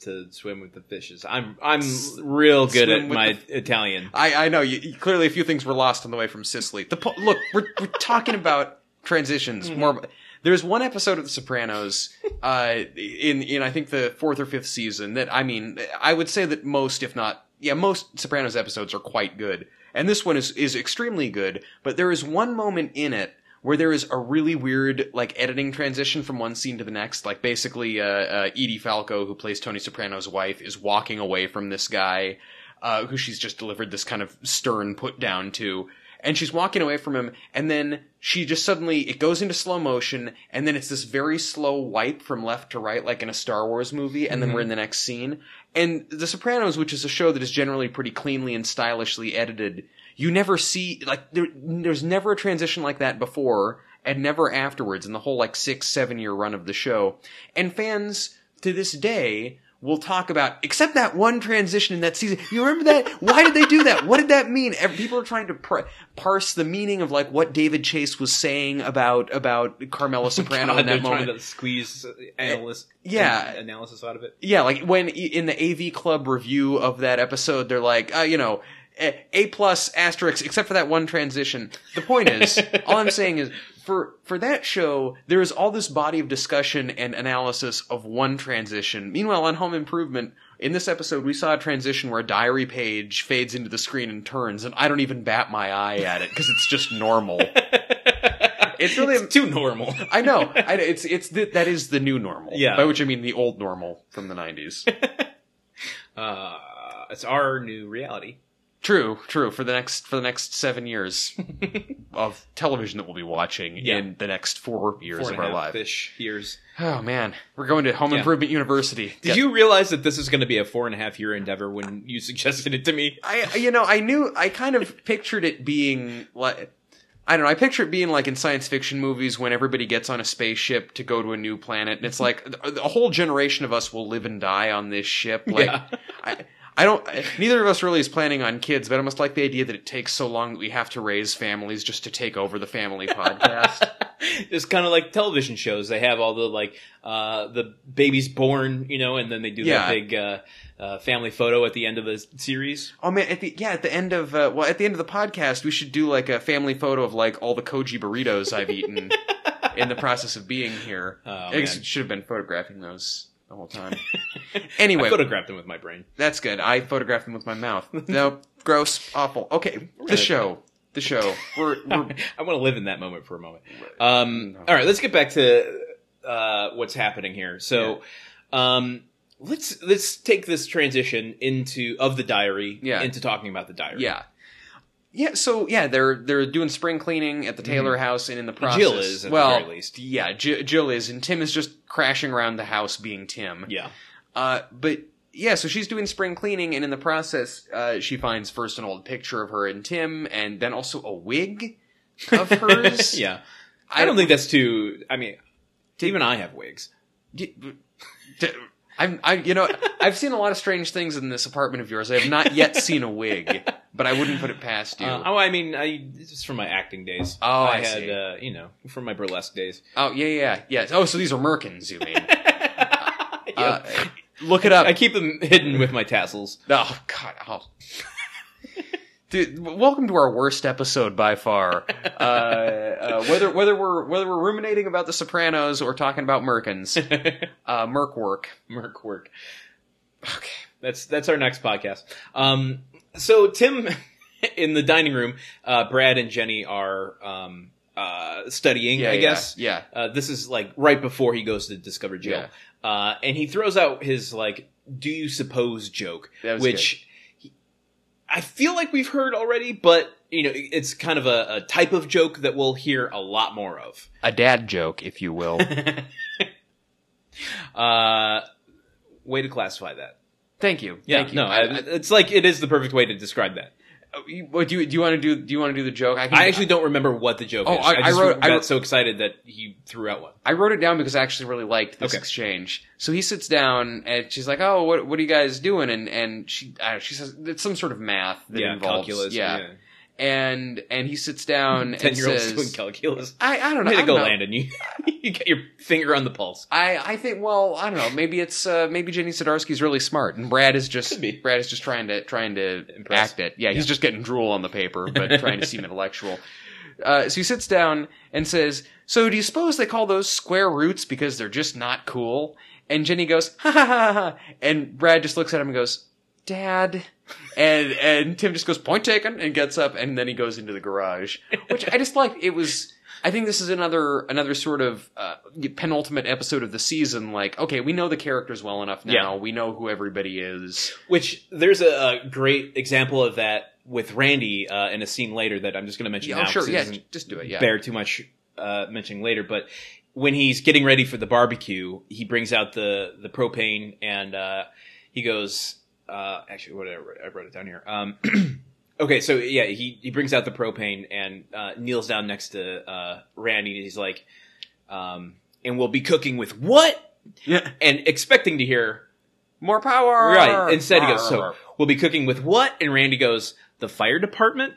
to swim with the fishes. I'm I'm real good swim at my the- Italian. I I know you, you- clearly a few things were lost on the way from Sicily. The po- look, we're we're talking about transitions. More, there's one episode of The Sopranos, uh, in in I think the fourth or fifth season that I mean I would say that most, if not yeah, most Sopranos episodes are quite good, and this one is is extremely good. But there is one moment in it where there is a really weird like editing transition from one scene to the next. Like basically, uh, uh, Edie Falco, who plays Tony Soprano's wife, is walking away from this guy uh, who she's just delivered this kind of stern put down to. And she's walking away from him, and then she just suddenly, it goes into slow motion, and then it's this very slow wipe from left to right, like in a Star Wars movie, and then we're in mm-hmm. the next scene. And The Sopranos, which is a show that is generally pretty cleanly and stylishly edited, you never see, like, there, there's never a transition like that before, and never afterwards in the whole, like, six, seven year run of the show. And fans, to this day, will talk about, except that one transition in that season. You remember that? Why did they do that? What did that mean? People are trying to par- parse the meaning of like what David Chase was saying about about Carmela Soprano God, in that moment. trying to squeeze uh, analyst, yeah. analysis out of it. Yeah, like when in the AV Club review of that episode, they're like, uh, you know, A A plus asterisk, except for that one transition. The point is, all I'm saying is, for for that show, there is all this body of discussion and analysis of one transition. Meanwhile, on Home Improvement, in this episode, we saw a transition where a diary page fades into the screen and turns, and I don't even bat my eye at it because it's just normal. It's really It's too normal. I know. I, it's it's the, that is the new normal. Yeah. By which I mean the old normal from the nineties. Uh, it's our new reality. True, true. For the next for the next seven years of television that we'll be watching Yeah. in the next four years Four and of a our half lives. fish years. Oh man, we're going to Home Yeah. Improvement University. Did Get- you realize that this is going to be a four and a half year endeavor when you suggested it to me? I you know I knew I kind of pictured it being like. I don't know. I picture it being like in science fiction movies when everybody gets on a spaceship to go to a new planet, and it's like a a whole generation of us will live and die on this ship. Like, Yeah. I, I don't. Neither of us really is planning on kids, but I must like the idea that it takes so long that we have to raise families just to take over the family podcast. it's kind of like television shows. They have all the like uh, the babies born, you know, and then they do Yeah. that big uh, uh, family photo at the end of the series. oh man, at the yeah, at the end of uh, well, at the end of the podcast, we should do like a family photo of like all the koji burritos I've eaten in the process of being here. Oh, I guess it should have been photographing those the whole time. anyway, I photographed them with my brain. that's good. I photographed them with my mouth. No, gross, awful. Okay, the show, the show. We're, we're I want to live in that moment for a moment. Um, All right, let's get back to uh, what's happening here. So, um, let's let's take this transition into of the diary Yeah. into talking about the diary. Yeah. Yeah, so yeah, they're they're doing spring cleaning at the Taylor house, and in the process, Mm-hmm. Jill is, at the well, very least. yeah, J- Jill is, and Tim is just crashing around the house, being Tim. yeah. Uh, but yeah, so she's doing spring cleaning, and in the process, uh, she finds first an old picture of her and Tim, and then also a wig of hers. yeah. I don't think that's too. I mean, even I have wigs. D- d- I'm, I, you know, I've seen a lot of strange things in this apartment of yours. I have not yet seen a wig, but I wouldn't put it past you. Uh, oh, I mean, I it's just from my acting days. Oh, I had, see. Uh, you know, from my burlesque days. oh yeah, yeah, yeah. Oh, so these are Merkins, you mean? Uh, look it up. I keep them hidden with my tassels. Oh God! Oh. Dude, welcome to our worst episode by far. Uh, uh, whether whether we're whether we're ruminating about The Sopranos or talking about Merkins, uh, Merc work. Merc work. Okay. That's that's our next podcast. Um, so Tim, in the dining room, uh, Brad and Jenny are um, uh, studying. Yeah, I yeah, guess. yeah. Uh, this is like right before he goes to discover Jill, uh, and he throws out his like "Do you suppose?" joke, That was which he- I feel like we've heard already, but you know, it's kind of a, a type of joke that we'll hear a lot more of. A dad joke, if you will. uh, way to classify that. Thank you. Yeah, Thank you. no, I, it's like it is the perfect way to describe that. You- what do you do? You want to do? Do you want to do the joke? can, I actually don't remember what the joke Oh, is. I- I, I just wrote- got I wrote- so excited that he threw out one. I wrote it down because I actually really liked this Okay. exchange. So he sits down and she's like, "Oh, what what are you guys doing?" And and she uh, she says it's some sort of math that yeah, involves calculus. yeah. And and he sits down ten and year says, doing calculus. "I I don't know." Way to go, know. Landon. You you got your finger on the pulse. I, I think well I don't know maybe it's uh, maybe Jenny Sadarsky's really smart and Brad is just Brad is just trying to trying to Impress. act it yeah he's just getting drool on the paper but trying to seem intellectual uh, so he sits down and says so do you suppose they call those square roots because they're just not cool and Jenny goes ha ha ha ha and Brad just looks at him and goes Dad and and Tim just goes point taken and gets up and then he goes into the garage which I just like it was I think this is another another sort of uh, penultimate episode of the season. Like, okay, we know the characters well enough now. Yeah. We know who everybody is. Which there's a, a great example of that with Randy uh, in a scene later that I'm just going to mention Yeah, now. oh, sure, 'cause it yeah, doesn't just do it. Yeah, bear too much uh, mentioning later. But when he's getting ready for the barbecue, he brings out the the propane and uh, he goes. Uh, actually, what I wrote it down here. Um, okay, so yeah, he he brings out the propane and uh, kneels down next to uh, Randy. and He's like, um, "And we'll be cooking with what?" yeah. And expecting to hear More power. Right. Instead, he goes, "So we'll be cooking with what?" And Randy goes, "The fire department."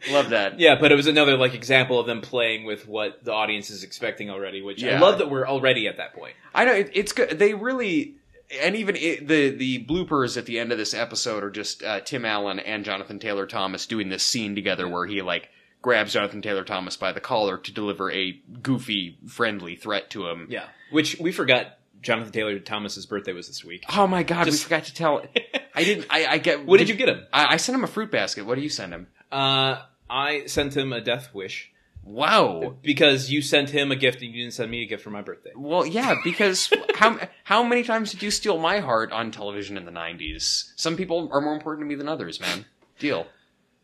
Love that. Yeah, but it was another like example of them playing with what the audience is expecting already. Which I love that we're already at that point. I know it, it's good. They really, and even it, the the bloopers at the end of this episode are just uh, Tim Allen and Jonathan Taylor Thomas doing this scene together where he like grabs Jonathan Taylor Thomas by the collar to deliver a goofy, friendly threat to him. Yeah, which we forgot. Jonathan Taylor Thomas's birthday was this week. Oh my god, Just- we forgot to tell. I didn't. I, I get. What did you get him? I, I sent him a fruit basket. What do you send him? Uh, I sent him a death wish Wow. because you sent him a gift and you didn't send me a gift for my birthday. Well, yeah, because how how many times did you steal my heart on television in the '90s? Some people are more important to me than others, man. Deal.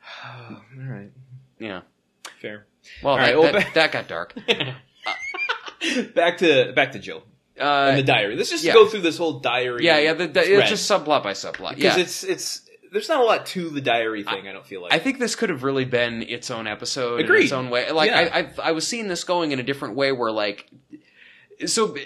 All right, Yeah. fair. Well, that, right, well, that, that got dark. back to back to Jill Uh, and the diary. Let's just yeah. go through this whole diary. yeah, yeah. The, the, it's just subplot by subplot. because Yeah. it's it's there's not a lot to the diary thing. I, don't feel like. I think this could have really been its own episode in Agreed. its own way. Like Yeah. I, I, I was seeing this going in a different way, where like, so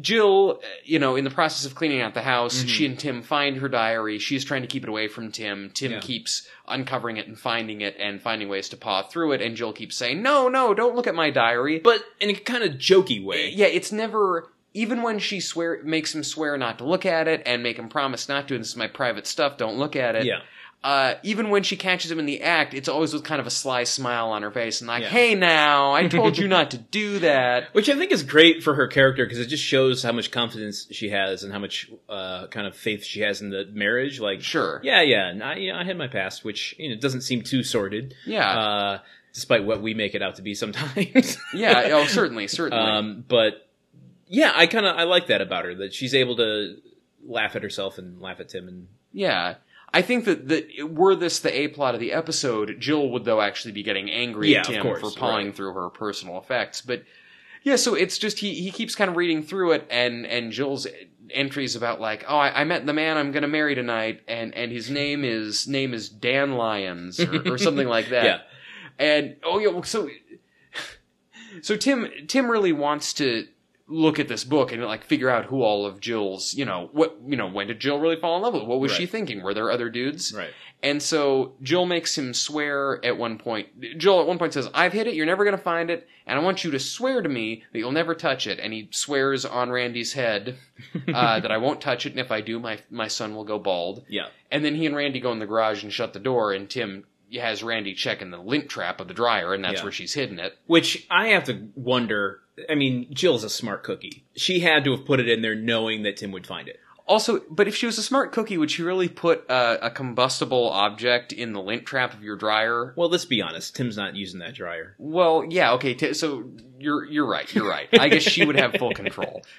Jill, you know, in the process of cleaning out the house, Mhm. she and Tim find her diary. She's trying to keep it away from Tim. Tim Yeah. keeps uncovering it and finding it and finding ways to paw through it. And Jill keeps saying, "No, no, don't look at my diary." but in a kind of jokey way. yeah, it's never. Even when she swear makes him swear not to look at it and make him promise not to, and this is my private stuff, don't look at it Yeah. uh, even when she catches him in the act, it's always with kind of a sly smile on her face and like, Yeah. "Hey, now, I told you not to do that." Which I think is great for her character because it just shows how much confidence she has and how much uh, kind of faith she has in the marriage. Like, Sure. yeah, yeah, and I, yeah, I had my past, which you know doesn't seem too sordid, Yeah, uh, despite what we make it out to be sometimes. yeah. Oh, certainly, certainly. um, but yeah, I kind of I like that about her that she's able to laugh at herself and laugh at Tim and yeah, I think that that were this the a plot of the episode, Jill would though actually be getting angry Yeah, at Tim course, for pawing right. through her personal effects, but. Yeah, so it's just he he keeps kind of reading through it, and and Jill's entries about like, oh, I, I met the man I'm going to marry tonight, and and his name is name is Dan Lyons or, or something like that. yeah, And oh yeah, so so Tim Tim really wants to look at this book and like figure out who all of Jill's, you know, what you know, when did Jill really fall in love with? What was she thinking? Were there other dudes? right. And so Jill makes him swear at one point. Jill at one point says, "I've hit it. You're never going to find it, and I want you to swear to me that you'll never touch it." And he swears on Randy's head uh, that I won't touch it, and if I do, my my son will go bald. Yeah, And then he and Randy go in the garage and shut the door, and Tim has Randy checking the lint trap of the dryer, and that's Yeah. where she's hidden it. which I have to wonder. I mean, Jill's a smart cookie. She had to have put it in there knowing that Tim would find it. Also, but if she was a smart cookie, would she really put uh, a combustible object in the lint trap of your dryer? Well, let's be honest. Tim's not using that dryer. Well, yeah, okay. T- so you're you're right. You're right. I guess she would have full control.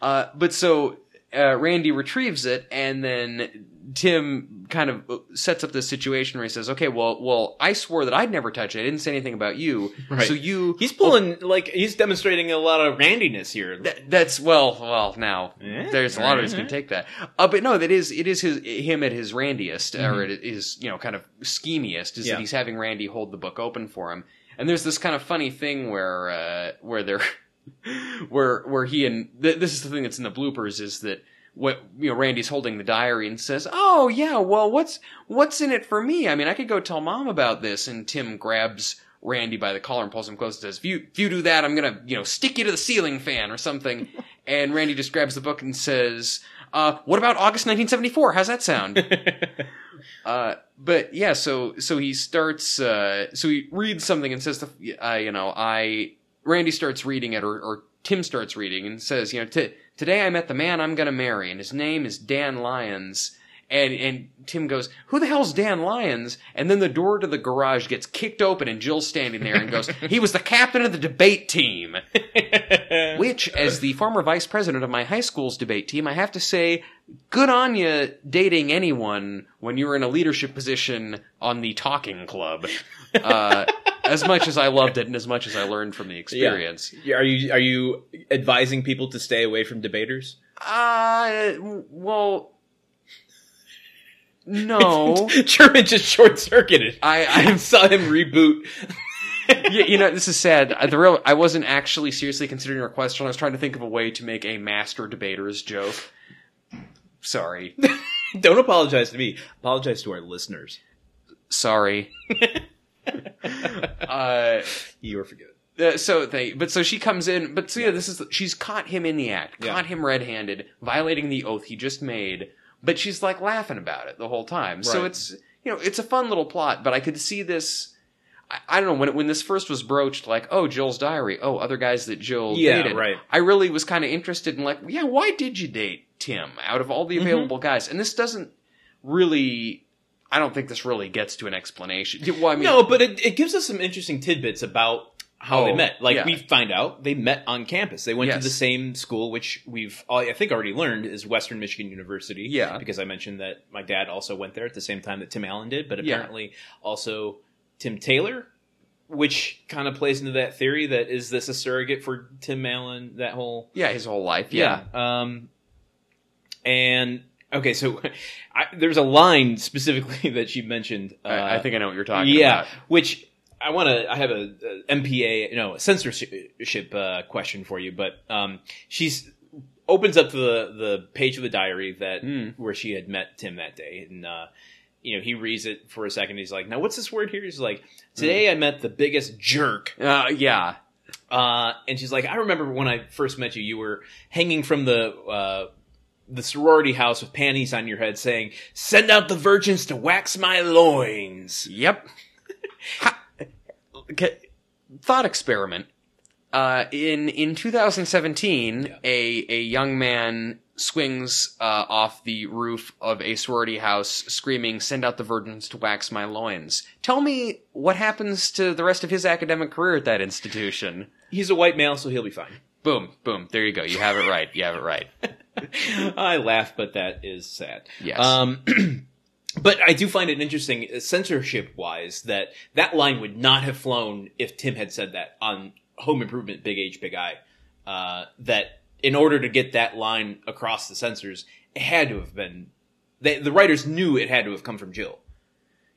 Uh, but so uh, Randy retrieves it, and then Tim kind of uh, sets up this situation where he says, "Okay, well, well, I swore that I'd never touch it. I didn't say anything about you. Right. So you, He's pulling like he's demonstrating a lot of randiness here. That, that's well, well. Now Eh? there's a lot of us can take that. Uh, but no, that is it is his him at his randiest or Mhm. at his you know kind of schemiest is Yeah. that he's having Randy hold the book open for him. And there's this kind of funny thing where uh, where they're where where he and th- this is the thing that's in the bloopers is that what you know Randy's holding the diary and says, "Oh yeah, well what's what's in it for me? I mean, I could go tell mom about this." And Tim grabs Randy by the collar and pulls him close and says, "If you if you do that, I'm gonna you know stick you to the ceiling fan or something." and Randy just grabs the book and says, uh, "What about August 1974? How's that sound?" Uh, but yeah, so so he starts. Uh, so he reads something and says, the, uh, "You know, I." Randy starts reading it, or, or Tim starts reading and says, "You know, t- today I met the man I'm going to marry, and his name is Dan Lyons." And and Tim goes, "Who the hell's Dan Lyons?" And then the door to the garage gets kicked open, and Jill's standing there and goes, "He was the captain of the debate team." Which, as the former vice president of my high school's debate team, I have to say, good on you dating anyone when you're in a leadership position on the talking club. Uh, as much as I loved it and as much as I learned from the experience. Yeah. are you are you advising people to stay away from debaters? Uh, well, no. Truman just short circuited. I, I saw him reboot. you, you know, this is sad. The real, I wasn't actually seriously considering your question. I was trying to think of a way to make a master debaters joke. Sorry. Don't apologize to me. Apologize to our listeners. Sorry. Uh, You are forgiven. Uh, so they, but so she comes in, but so yeah, this is she's caught him in the act, Yeah. caught him red-handed, violating the oath he just made. But she's like laughing about it the whole time. So Right. it's you know it's a fun little plot. But I could see this. I, I don't know when it, when this first was broached, like oh Jill's diary, oh other guys that Jill Yeah, dated. right. I really was kind of interested in like yeah why did you date Tim out of all the Mm-hmm. available guys? And this doesn't really. I don't think this really gets to an explanation. Well, I mean, no, but it, it gives us some interesting tidbits about how they Oh, met. Like yeah. we find out they met on campus. They went Yes. to the same school, which we've I think already learned is Western Michigan University. Yeah. because I mentioned that my dad also went there at the same time that Tim Allen did, but Yeah. apparently also Tim Taylor. Which kind of plays into that theory that is this a surrogate for Tim Allen? That whole yeah, his whole life. Yeah, Um, and okay, so I, there's a line specifically that she mentioned. Uh, I, I think I know what you're talking yeah, about. which I want to. I have a, a MPA, no, a censorship uh, question for you, but um, she's opens up the the page of the diary that Hmm. where she had met Tim that day, and uh, you know he reads it for a second. He's like, "Now, what's this word here?" He's like, "Today I met the biggest jerk." Uh, yeah. Uh, and she's like, I remember when I first met you, you were hanging from the uh, the sorority house with panties on your head, saying, "Send out the virgins to wax my loins." Yep. Ha- okay, Thought experiment. Uh, in in 2017, Yeah. a a young man swings uh, off the roof of a sorority house, screaming, "Send out the virgins to wax my loins." Tell me what happens to the rest of his academic career at that institution. He's a white male, so he'll be fine. Boom, boom. There you go. You have it right. You have it right. I laugh, but that is sad. Yes. Um, but I do find it interesting, censorship wise, that that line would not have flown if Tim had said that on Home Improvement, Big H, Big I. Uh, that in order to get that line across the censors, it had to have been. They, the writers knew it had to have come from Jill.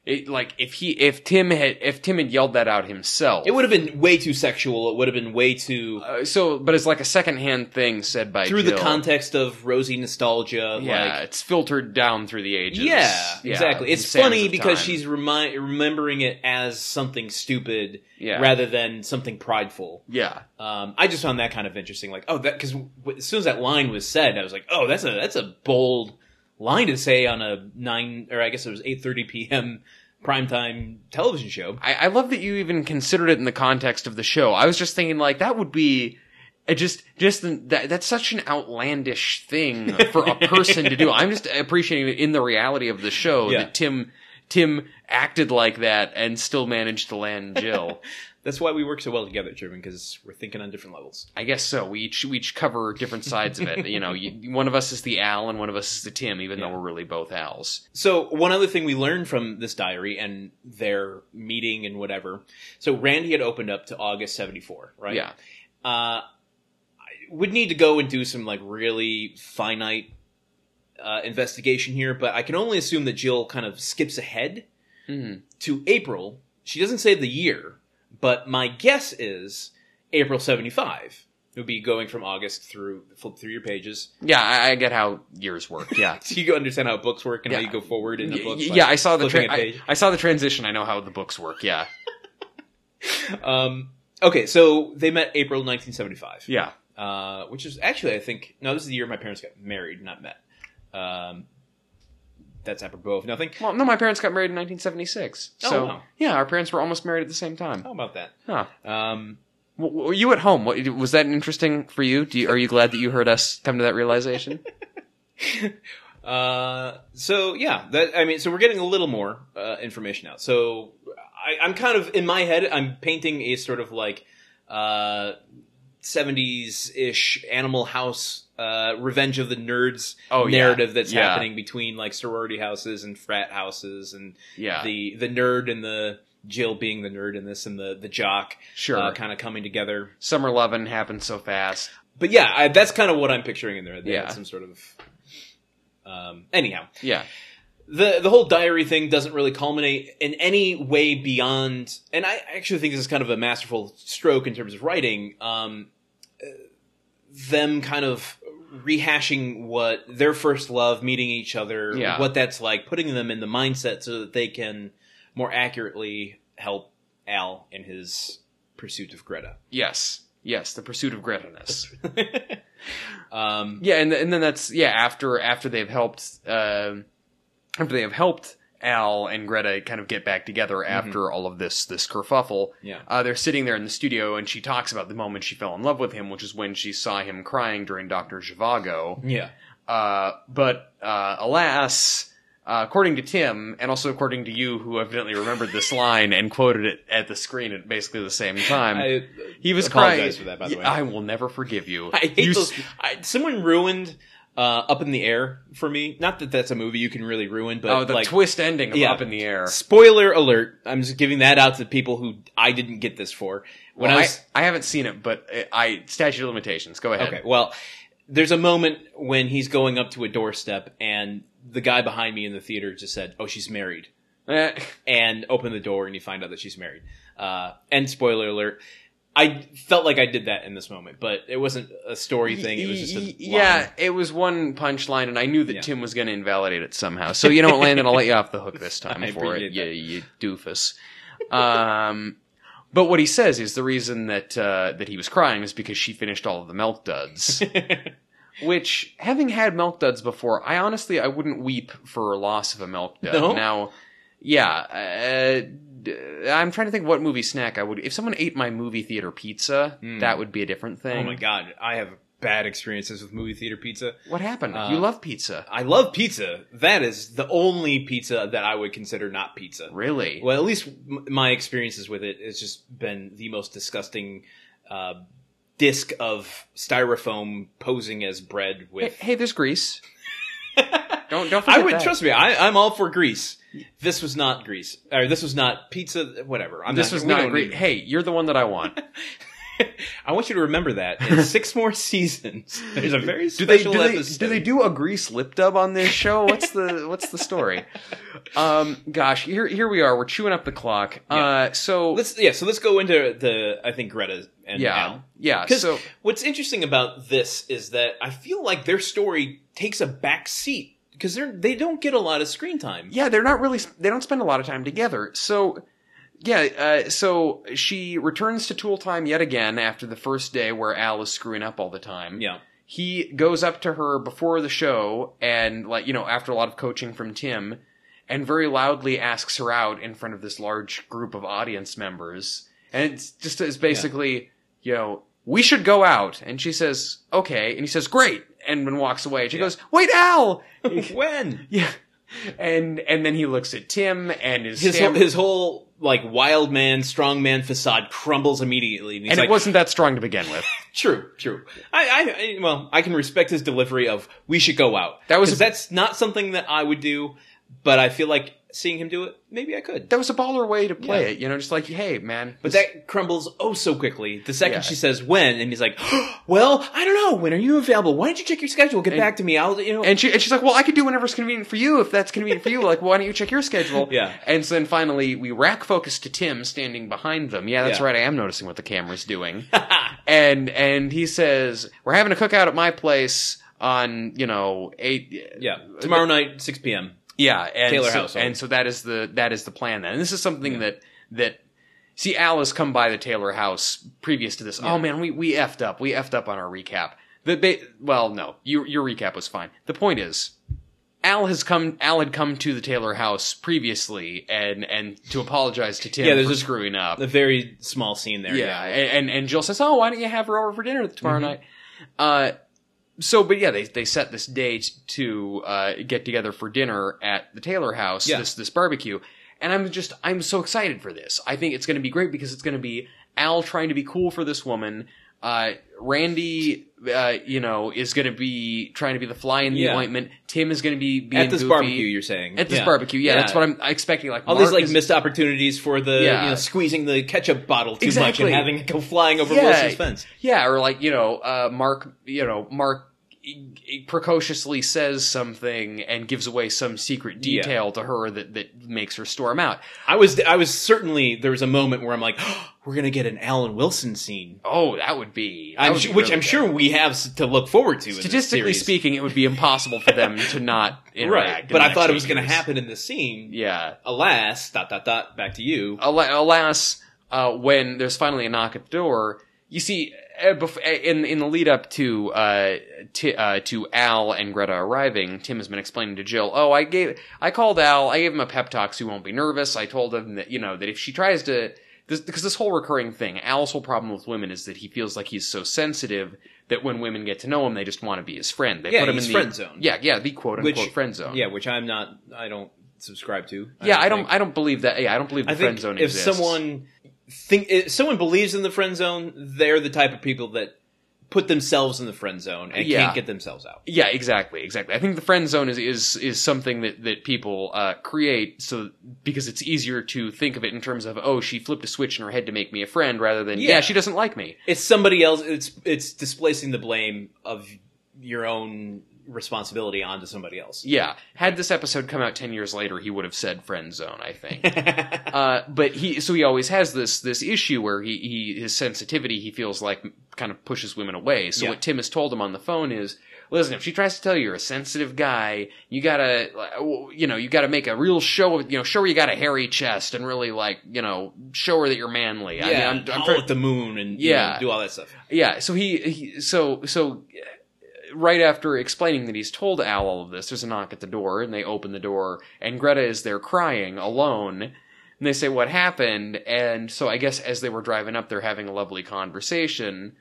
It, like if he if Tim had if Tim had yelled that out himself, It would have been way too sexual. It would have been way too Uh, so, but it's like a secondhand thing said by through Jill. the context of rosy nostalgia. Yeah, like it's filtered down through the ages. Yeah, exactly. It's funny because she's remi- remembering it as something stupid Yeah. rather than something prideful. yeah, Um, I just found that kind of interesting. Like, oh, that because as soon as that line was said, I was like, oh, that's a that's a bold line to say on a nine or I guess it was eight thirty p.m. primetime television show. I, I love that you even considered it in the context of the show. I was just thinking like that would be. It just, just that, that's such an outlandish thing for a person to do. I'm just appreciating it in the reality of the show Yeah. that Tim, Tim acted like that and still managed to land Jill. That's why we work so well together, Truman, because we're thinking on different levels. I guess so. We each we each cover different sides of it. You know, you, one of us is the Al and one of us is the Tim, even though we're really both Als. So one other thing we learned from this diary and their meeting and whatever. So Randy had opened up to August seventy four, right? Yeah. Uh, I would need to go and do some like really finite uh, investigation here, but I can only assume that Jill kind of skips ahead hmm to April. She doesn't say the year, but my guess is April seventy five. It would be going from August through flip through your pages, Yeah, I, I get how years work. Yeah. so you understand how books work and how you go forward in the books. y- like yeah, I saw the tra- I. I saw the transition. I know how the books work. Yeah, Um, okay, so they met April 1975, yeah, uh, which is actually, I think, no, this is the year my parents got married, not met. Um, that's apropos of nothing. Well, no, my parents got married in 1976. Oh, So wow. yeah, our parents were almost married at the same time. How about that? Huh. Um, W- Were you at home? What, was that interesting for you? Do you? Are you glad that you heard us come to that realization? uh, so yeah, that I mean, so we're getting a little more uh, information out. So I, I'm kind of in my head, I'm painting a sort of like uh, 70s ish Animal House. Uh, Revenge of the Nerds Oh, yeah. narrative that's Yeah. happening between like sorority houses and frat houses and Yeah, the the nerd and the Jill being the nerd in this and the the jock sure. uh, kind of coming together. Summer lovin' happened so fast. But yeah, I, that's kind of what I'm picturing in there. They Yeah. some sort of. Um, anyhow, Yeah, the the whole diary thing doesn't really culminate in any way beyond, and I actually think this is kind of a masterful stroke in terms of writing. Um, uh, them kind of rehashing what their first love, meeting each other, Yeah. what that's like, putting them in the mindset so that they can more accurately help Al in his pursuit of Greta. yes, yes. The pursuit of Greta-ness. um, Yeah, and and then that's yeah after after they've helped um after they have helped Al and Greta kind of get back together after all of this this kerfuffle. yeah. Uh, they're sitting there in the studio, and she talks about the moment she fell in love with him, which is when she saw him crying during Doctor Zhivago. Yeah. Uh, but uh, alas, uh, according to Tim, and also according to you, who evidently remembered this line and quoted it at the screen at basically the same time, I he was crying. for that, by the way. I will never forgive you. I hate You those. I, someone ruined uh, Up in the Air for me. Not that that's a movie you can really ruin, but oh, the like twist ending of yeah. Up in the Air. spoiler alert. I'm just giving that out to people who I didn't get this for. When Well, I I, was I, haven't seen it, but I, I statute of limitations. Go ahead. okay, well, there's a moment when he's going up to a doorstep and the guy behind me in the theater just said, "Oh, she's married," Eh, and open the door and you find out that she's married. Uh, and spoiler alert. I felt like I did that in this moment, but it wasn't a story thing. It was just a line. yeah. It was one punchline, and I knew that Yeah. Tim was going to invalidate it somehow. So you know what, Landon, I'll let you off the hook this time I for it. appreciate You, you doofus. Um, but what he says is the reason that uh, that he was crying is because she finished all of the milk duds. Which, having had milk duds before, I honestly I wouldn't weep for loss of a milk dud. No? Now, yeah, uh, I'm trying to think what movie snack I would. If someone ate my movie theater pizza, Hmm. that would be a different thing. Oh my god, I have bad experiences with movie theater pizza. What happened? Uh, you love pizza, I love pizza. That is the only pizza that I would consider not pizza. really? Well, at least m- my experiences with it has just been the most disgusting uh, disc of styrofoam posing as bread Hey, with. hey, there's grease. Don't don't I would that. trust me. I, I'm all for grease. This was not grease. or this was not pizza. Whatever. I'm this not, was not need- Hey, you're the one that I want. I want you to remember that in six more seasons. There's a very do they special do they, episode. do they do a grease lip dub on this show? What's the what's the story? Um, gosh, here here we are. We're chewing up the clock. Uh, so Let's yeah. So let's go into the I think Greta and yeah, Al. yeah. 'Cause So What's interesting about this is that I feel like their story takes a back seat because they're they don't get a lot of screen time. yeah, they're not really. They don't spend a lot of time together. So. Yeah, uh, so she returns to Tool Time yet again after the first day where Al is screwing up all the time. Yeah. he goes up to her before the show and like you know after a lot of coaching from tim and very loudly asks her out in front of this large group of audience members and it's just it's basically you know we should go out and she says okay and he says great and then walks away and she Yeah. goes wait al when yeah and and then he looks at tim and his his Sam- whole, his whole like wild man, strong man facade crumbles immediately. And, and like, it wasn't that strong to begin with. True, true. I, I, I, well, I can respect his delivery of "we should go out." That was, a- that's not something that I would do, but I feel like seeing him do it, maybe I could. That was a baller way to play Yeah. it, you know, just like, hey, man. But this- that crumbles oh so quickly. The second Yeah. she says when, and he's like, "Well, I don't know. When are you available? Why don't you check your schedule? Get back to me. I'll, you know." And, she, and she's like, well, I could do whenever's convenient for you if that's convenient for you. Like, why don't you check your schedule? Yeah. And so then finally, we rack focus to Tim standing behind them. Yeah, that's Yeah. right. I am noticing what the camera's doing. and and he says, we're having a cookout at my place on you know eight. yeah, tomorrow night, six p.m. Yeah, and Taylor so, household. and so that is the that is the plan then. And this is something that that see Al has come by the Taylor house previous to this. Yeah. Oh man, we we effed up. We effed up on our recap. The ba- well, no, your your recap was fine. The point is. Al has come. Al had come to the Taylor house previously, and and to apologize to Tim Yeah, there's for a- screwing up. A very small scene there. Yeah, and and Jill says, "Oh, why don't you have her over for dinner tomorrow Mm-hmm. night?" Uh, so, but yeah, they they set this date to uh, get together for dinner at the Taylor house. Yeah. This this barbecue, and I'm just I'm so excited for this. I think it's going to be great because it's going to be Al trying to be cool for this woman. Uh, Randy, uh, you know, is going to be trying to be the fly in the Yeah. ointment. Tim is going to be being At this goofy. barbecue, you're saying At this Yeah. barbecue, yeah, that's what I'm expecting. Like All Mark these like is- missed opportunities for the Yeah. you know squeezing the ketchup bottle too Exactly. much and having it go flying over Yeah. Wilson's fence. Yeah, or like you know, uh, Mark, you know, Mark precociously says something and gives away some secret Yeah. detail to her that that makes her storm out. I was I was certainly there was a moment where I'm like, we're gonna get an Alan Wilson scene, Oh, that would be, that I'm would be which really I'm good. sure we have to look forward to. Statistically speaking, it would be impossible for them to not interact. right? But I thought it was going to happen in the scene. Yeah. Alas, dot dot dot. Back to you. Ala- Alas, uh, when there's finally a knock at the door, you see in in the lead up to uh, t- uh, to Al and Greta arriving, Tim has been explaining to Jill, "Oh, I gave I called Al. I gave him a pep talk so he won't be nervous. I told him that you know that if she tries to." This, because this whole recurring thing, Al's whole problem with women is that he feels like he's so sensitive that when women get to know him, they just want to be his friend. They Yeah, put him in the friend zone. Yeah, yeah, the quote unquote Which- friend zone. Yeah, which I'm not. I don't subscribe to. yeah. I don't. think. I don't believe that. Yeah, I don't believe the I friend zone if exists. someone think if someone believes in the friend zone, they're the type of people that put themselves in the friend zone and Yeah. can't get themselves out. Yeah, exactly, exactly. I think the friend zone is is is something that that people uh, create so because it's easier to think of it in terms of oh she flipped a switch in her head to make me a friend rather than yeah, Yeah. she doesn't like me. It's somebody else. It's it's displacing the blame of your own responsibility onto somebody else. Yeah, had this episode come out ten years later, he would have said friend zone. I think. Uh, but he so he always has this this issue where he, he his sensitivity he feels like kind of pushes women away. So Yeah. what Tim has told him on the phone is, listen, if she tries to tell you you're a sensitive guy, you gotta you know you gotta make a real show of you know show her you got a hairy chest and really like you know show her that you're manly. yeah, I mean, I'm, I'm at the moon and you Yeah. know, do all that stuff. yeah. So he, he so so right after explaining that he's told Al all of this, there's a knock at the door, and they open the door, and Greta is there crying alone. And they say what happened, and so I guess as they were driving up, they're having a lovely conversation.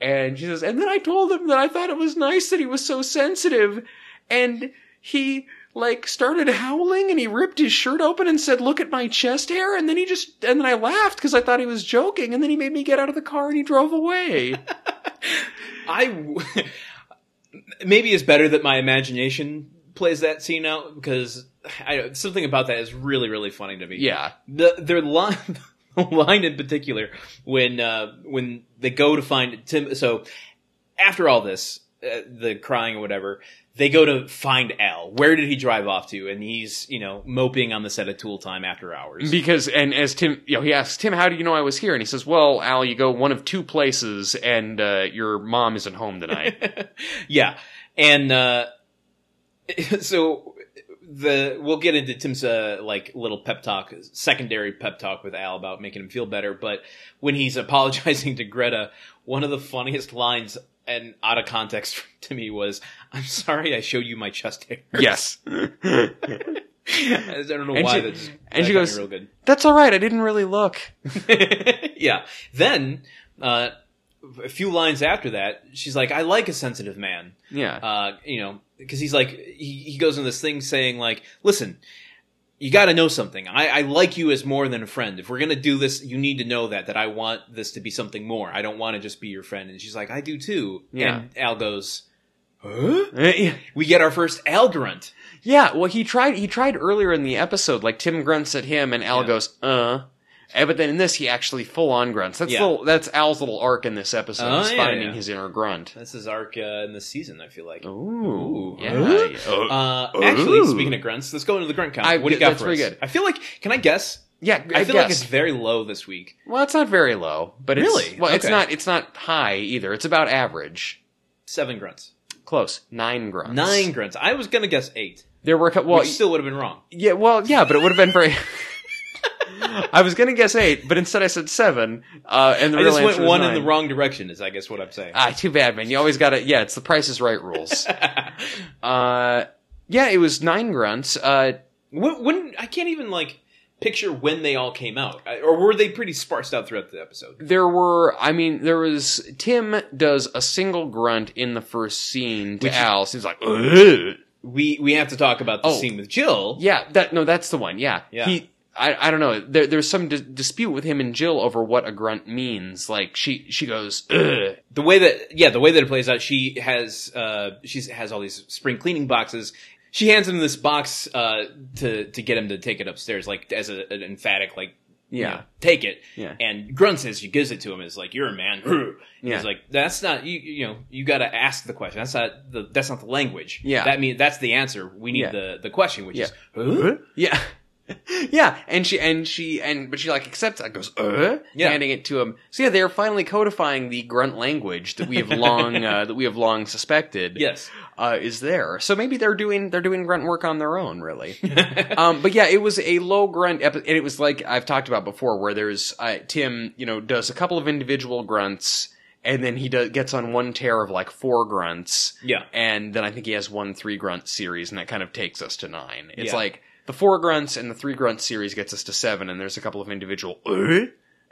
And she says, and then I told him that I thought it was nice that he was so sensitive, and he like started howling and he ripped his shirt open and said, "Look at my chest hair." And then he just and then I laughed because I thought he was joking, and then he made me get out of the car and he drove away. I maybe it's better that my imagination plays that scene out because I, something about that is really really funny to me. yeah. the their line line in particular when uh, when they go to find Tim. So after all this, uh, the crying or whatever, they go to find Al. Where did he drive off to? And he's you know moping on the set of Tool Time after hours. Because and as Tim, you know, he asks Tim, "How do you know I was here?" And he says, "Well, Al, you go one of two places, and uh, your mom isn't home tonight." yeah, and uh, so the we'll get into Tim's uh, like little pep talk, secondary pep talk with Al about making him feel better. But when he's apologizing to Greta, one of the funniest lines and out of context to me was, "I'm sorry, I showed you my chest hair." yes, I don't know And why she- that's and that she goes- real good. that's all right. I didn't really look. yeah. Then uh, a few lines after that, she's like, "I like a sensitive man." Yeah, uh, you know, because he's like, he, he goes in this thing saying like, listen, you got to know something. I, I like you as more than a friend. If we're gonna do this, you need to know that that I want this to be something more. I don't want to just be your friend." And she's like, "I do too." Yeah. And Al goes, "Huh?" yeah. We get our first Al grunt. Yeah, well, he tried. He tried earlier in the episode. Like Tim grunts at him, and Al Yeah. goes, "Uh." Eh, But then in this, he actually full on grunts. That's Yeah. little, that's Al's little arc in this episode. Oh, is yeah, finding yeah. his inner grunt. This is arc uh, in the season. I feel like. Ooh, Ooh. yeah. Huh? Uh, Uh, actually, Ooh. speaking of grunts, let's go into the grunt count. I- what do you got that's for pretty us? good. I feel like. Can I guess? yeah, I, feel like guess. it's very low this week. well, it's not very low, but it's, Really? well, it's Okay. not. It's not high either. It's about average. Seven grunts. Close. Nine grunts. Nine grunts. I was gonna guess eight, There were a couple. Well, which still would have been wrong. yeah. Well, yeah, but it would have been very. I was gonna guess eight, but instead I said seven. Uh, and the I real just went one nine. in the wrong direction. Is I guess what I'm saying. Ah, too bad, man. You always got to. Yeah, it's the Price is Right rules. uh, yeah, it was nine grunts. Uh, when, when I can't even like picture when they all came out, or were they pretty sparsed out throughout the episode? there were. I mean, there was. Tim does a single grunt in the first scene to Which Al. He's like, Ugh. We we have to talk about the Oh. scene with Jill. yeah, that no, that's the one. Yeah, Yeah. He. I, I don't know. There, there's some dis- dispute with him and Jill over what a grunt means. Like she she goes, Ugh. the way that yeah the way that it plays out she has uh she has all these spring cleaning boxes she hands him this box uh to to get him to take it upstairs like as a, an emphatic like you Yeah. know, take it Yeah. and grunts as she gives it to him is like you're a man Yeah. he's like that's not you you know you got to ask the question that's not the that's not the language Yeah. that means that's the answer we need Yeah. the the question which Yeah. is huh? Yeah. yeah, and she and she and but she like accepts that goes uh Yeah. handing it to him. So yeah, they're finally codifying the grunt language that we have long uh, that we have long suspected yes uh, is there. So maybe they're doing they're doing grunt work on their own, really. um, but yeah, it was a low grunt epi- and it was like I've talked about before, where there's uh, Tim, you know, does a couple of individual grunts. And then he does, gets on one tear of like four grunts, yeah and then I think he has one three grunt series, and that kind of takes us to nine. It's Yeah. like the four grunts and the three grunt series gets us to seven, and there's a couple of individual, "Uh?"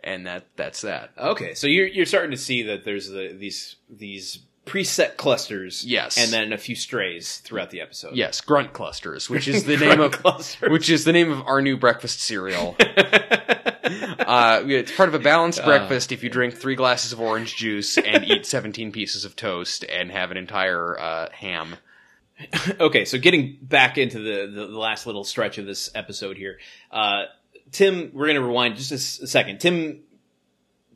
and that that's that. Okay, so you're you're starting to see that there's the, these these preset clusters, Yes. and then a few strays throughout the episode. Yes, grunt clusters, which is the name of clusters. which is the name of our new breakfast cereal. uh, it's part of a balanced breakfast if you drink three glasses of orange juice and eat 17 pieces of toast and have an entire uh, ham. okay, so getting back into the, the the last little stretch of this episode here, uh, Tim, we're gonna rewind just a, s- a second. Tim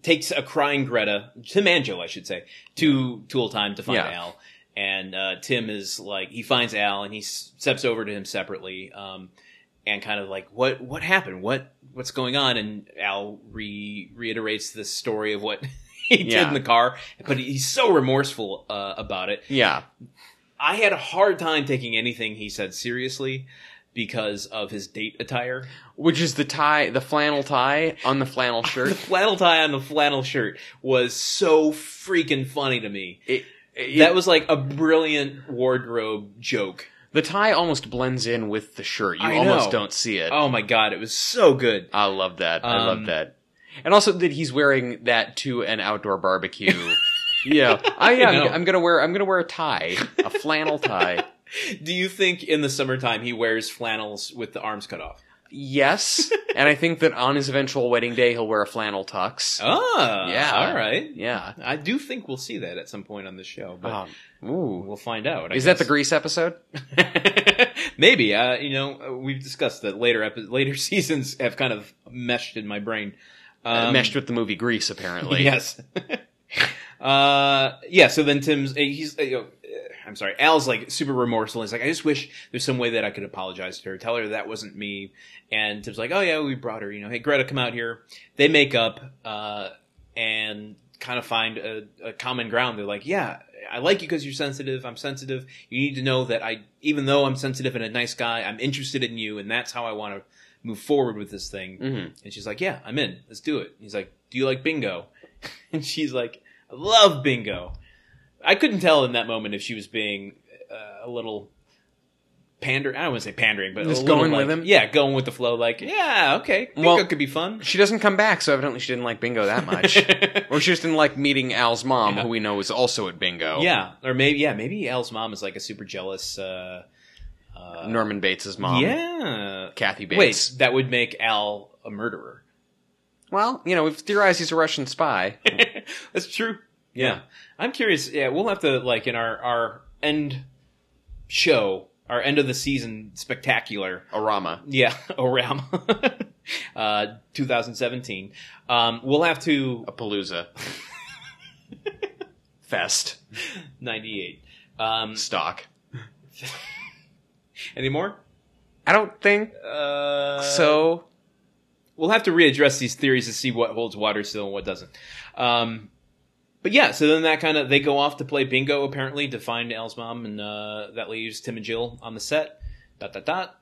takes a crying Greta, Tim and Joe, I should say, to Tool Time to find Yeah. Al, and uh, Tim is like he finds Al and he s- steps over to him separately, um, and kind of like what what happened, what what's going on, and Al re- reiterates the story of what he did Yeah. in the car, but he's so remorseful uh, about it. Yeah, I had a hard time taking anything he said seriously because of his date attire. which is the tie, the flannel tie on the flannel shirt. The flannel tie on the flannel shirt was so freaking funny to me. It, it- that was like a brilliant wardrobe joke. the tie almost blends in with the shirt. You I almost don't see it. Oh my god, it was so good. I love that. I Um, love that. And also that he's wearing that to an outdoor barbecue. yeah, I, know. I'm, gonna wear. I'm gonna wear a tie, a flannel tie. Do you think in the summertime he wears flannels with the arms cut off? Yes, and I think that on his eventual wedding day he'll wear a flannel tux. Ah, Yeah. all right. Yeah. I do think we'll see that at some point on the show, but Um, ooh. we'll find out. I Is that the. Grease episode? Maybe. Uh, you know, uh, we've discussed that later epi- later seasons have kind of meshed in my brain. Uh, Um, meshed with the movie Grease, apparently. Yes. Uh, yeah. So then Tim's uh, he's uh, you know, uh, I'm sorry. Al's like super remorseful. He's like, I just wish there's some way that I could apologize to her, tell her that wasn't me. And Tim's like, Oh yeah, we brought her. You know, hey Greta, come out here. They make up uh, and kind of find a, a common ground. They're like, Yeah, I like you because you're sensitive. I'm sensitive. You need to know that I, even though I'm sensitive and a nice guy, I'm interested in you, and that's how I want to move forward with this thing. Mhm. And she's like, "Yeah, I'm in. Let's do it." He's like, "Do you like bingo?" And she's like, "I love bingo." I couldn't tell in that moment if she was being uh, a little pander. I don't want to say pandering, but Just going like- with him? Yeah, going with the flow. Like, yeah, okay, bingo Well, could be fun. She doesn't come back, so evidently she didn't like bingo that much. or she just didn't like meeting Al's mom, Yeah. who we know is also at bingo. Yeah, or maybe yeah, maybe Al's mom is like a super jealous uh, uh, Norman Bates' mom. yeah. Kathy Bates. Wait, that would make Al a murderer. Well, you know, we've theorized he's a Russian spy. That's true. Yeah. Yeah. I'm curious. Yeah, we'll have to like in our our end show, our end of the season spectacular. Orama. Yeah, Oram, uh, 2017. Um, we'll have to A palooza. Fest. 98. Um, Stock. any more? I don't think Uh, so. we'll have to readdress these theories to see what holds water still and what doesn't. Um, but yeah, so then that kind of they go off to play bingo apparently to find Al's mom, and uh, that leaves Tim and Jill on the set. Dot dot dot.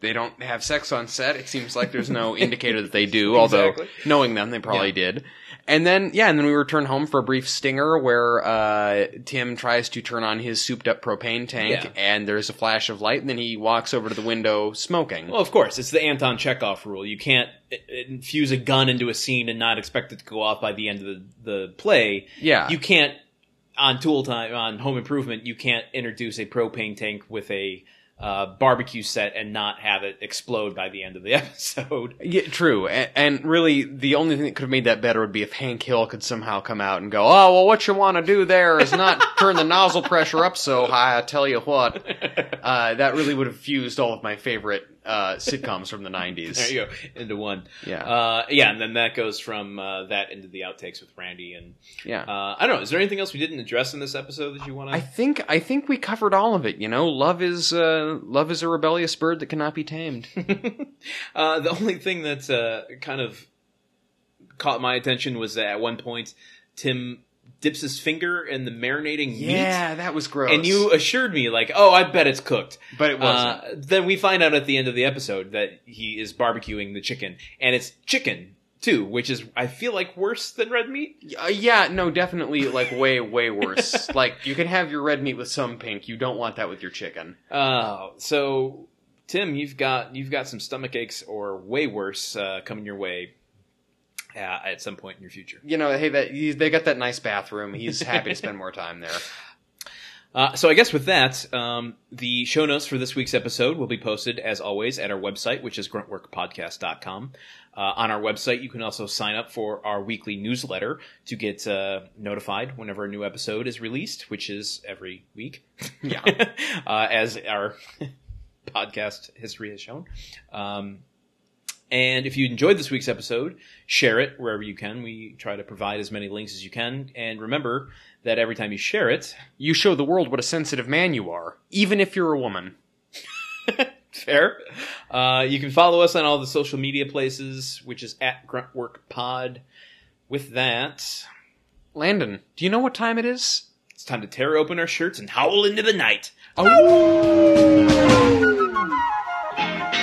They don't have sex on set. It seems like there's no indicator that they do, although Exactly. knowing them, they probably Yeah. did. And then, yeah, and then we return home for a brief stinger where uh, Tim tries to turn on his souped up propane tank, Yeah. and there's a flash of light, and then he walks over to the window smoking. Well, of course, it's the Anton Chekhov rule. You can't i- infuse a gun into a scene and not expect it to go off by the end of the, the play. yeah. You can't on Tool Time on Home Improvement. You can't introduce a propane tank with a uh, barbecue set and not have it explode by the end of the episode. Yeah, true. And, and really, the only thing that could have made that better would be if Hank Hill could somehow come out and go, "Oh, well, what you want to do there is not turn the nozzle pressure up so high. I tell you what." Uh, that really would have fused all of my favorite uh, sitcoms from the '90s. There you go into one. Yeah. uh, yeah, and then that goes from uh, that into the outtakes with Randy and Yeah. uh, I don't know. Is there anything else we didn't address in this episode that you want I to? think I think we covered all of it. You know, love is uh, love is a rebellious bird that cannot be tamed. uh, the only thing that uh, kind of caught my attention was that at one point Tim dips his finger in the marinating meat. yeah, that was gross. And you assured me, like, oh, I bet it's cooked. but it wasn't. Uh, then we find out at the end of the episode that he is barbecuing the chicken, and it's chicken too, which is I feel like worse than red meat. Uh, yeah, no, definitely like way, way worse. like you can have your red meat with some pink. You don't want that with your chicken. Uh, so Tim, you've got you've got some stomach aches or way worse uh, coming your way uh, at some point in your future. You know, hey, that he's, they got that nice bathroom. He's happy to spend more time there. Uh, so I guess with that, um, the show notes for this week's episode will be posted as always at our website, which is gruntworkpodcast.com. Uh, on our website, you can also sign up for our weekly newsletter to get uh, notified whenever a new episode is released, which is every week. Yeah. uh, as our podcast history has shown. Um, and if you enjoyed this week's episode, share it wherever you can. We try to provide as many links as you can. And remember that every time you share it, You show the world what a sensitive man you are, even if you're a woman. fair, uh, you can follow us on all the social media places, which is at Gruntwork Pod. With that, Landon, do you know what time it is? it's time to tear open our shirts and howl into the night. Oh.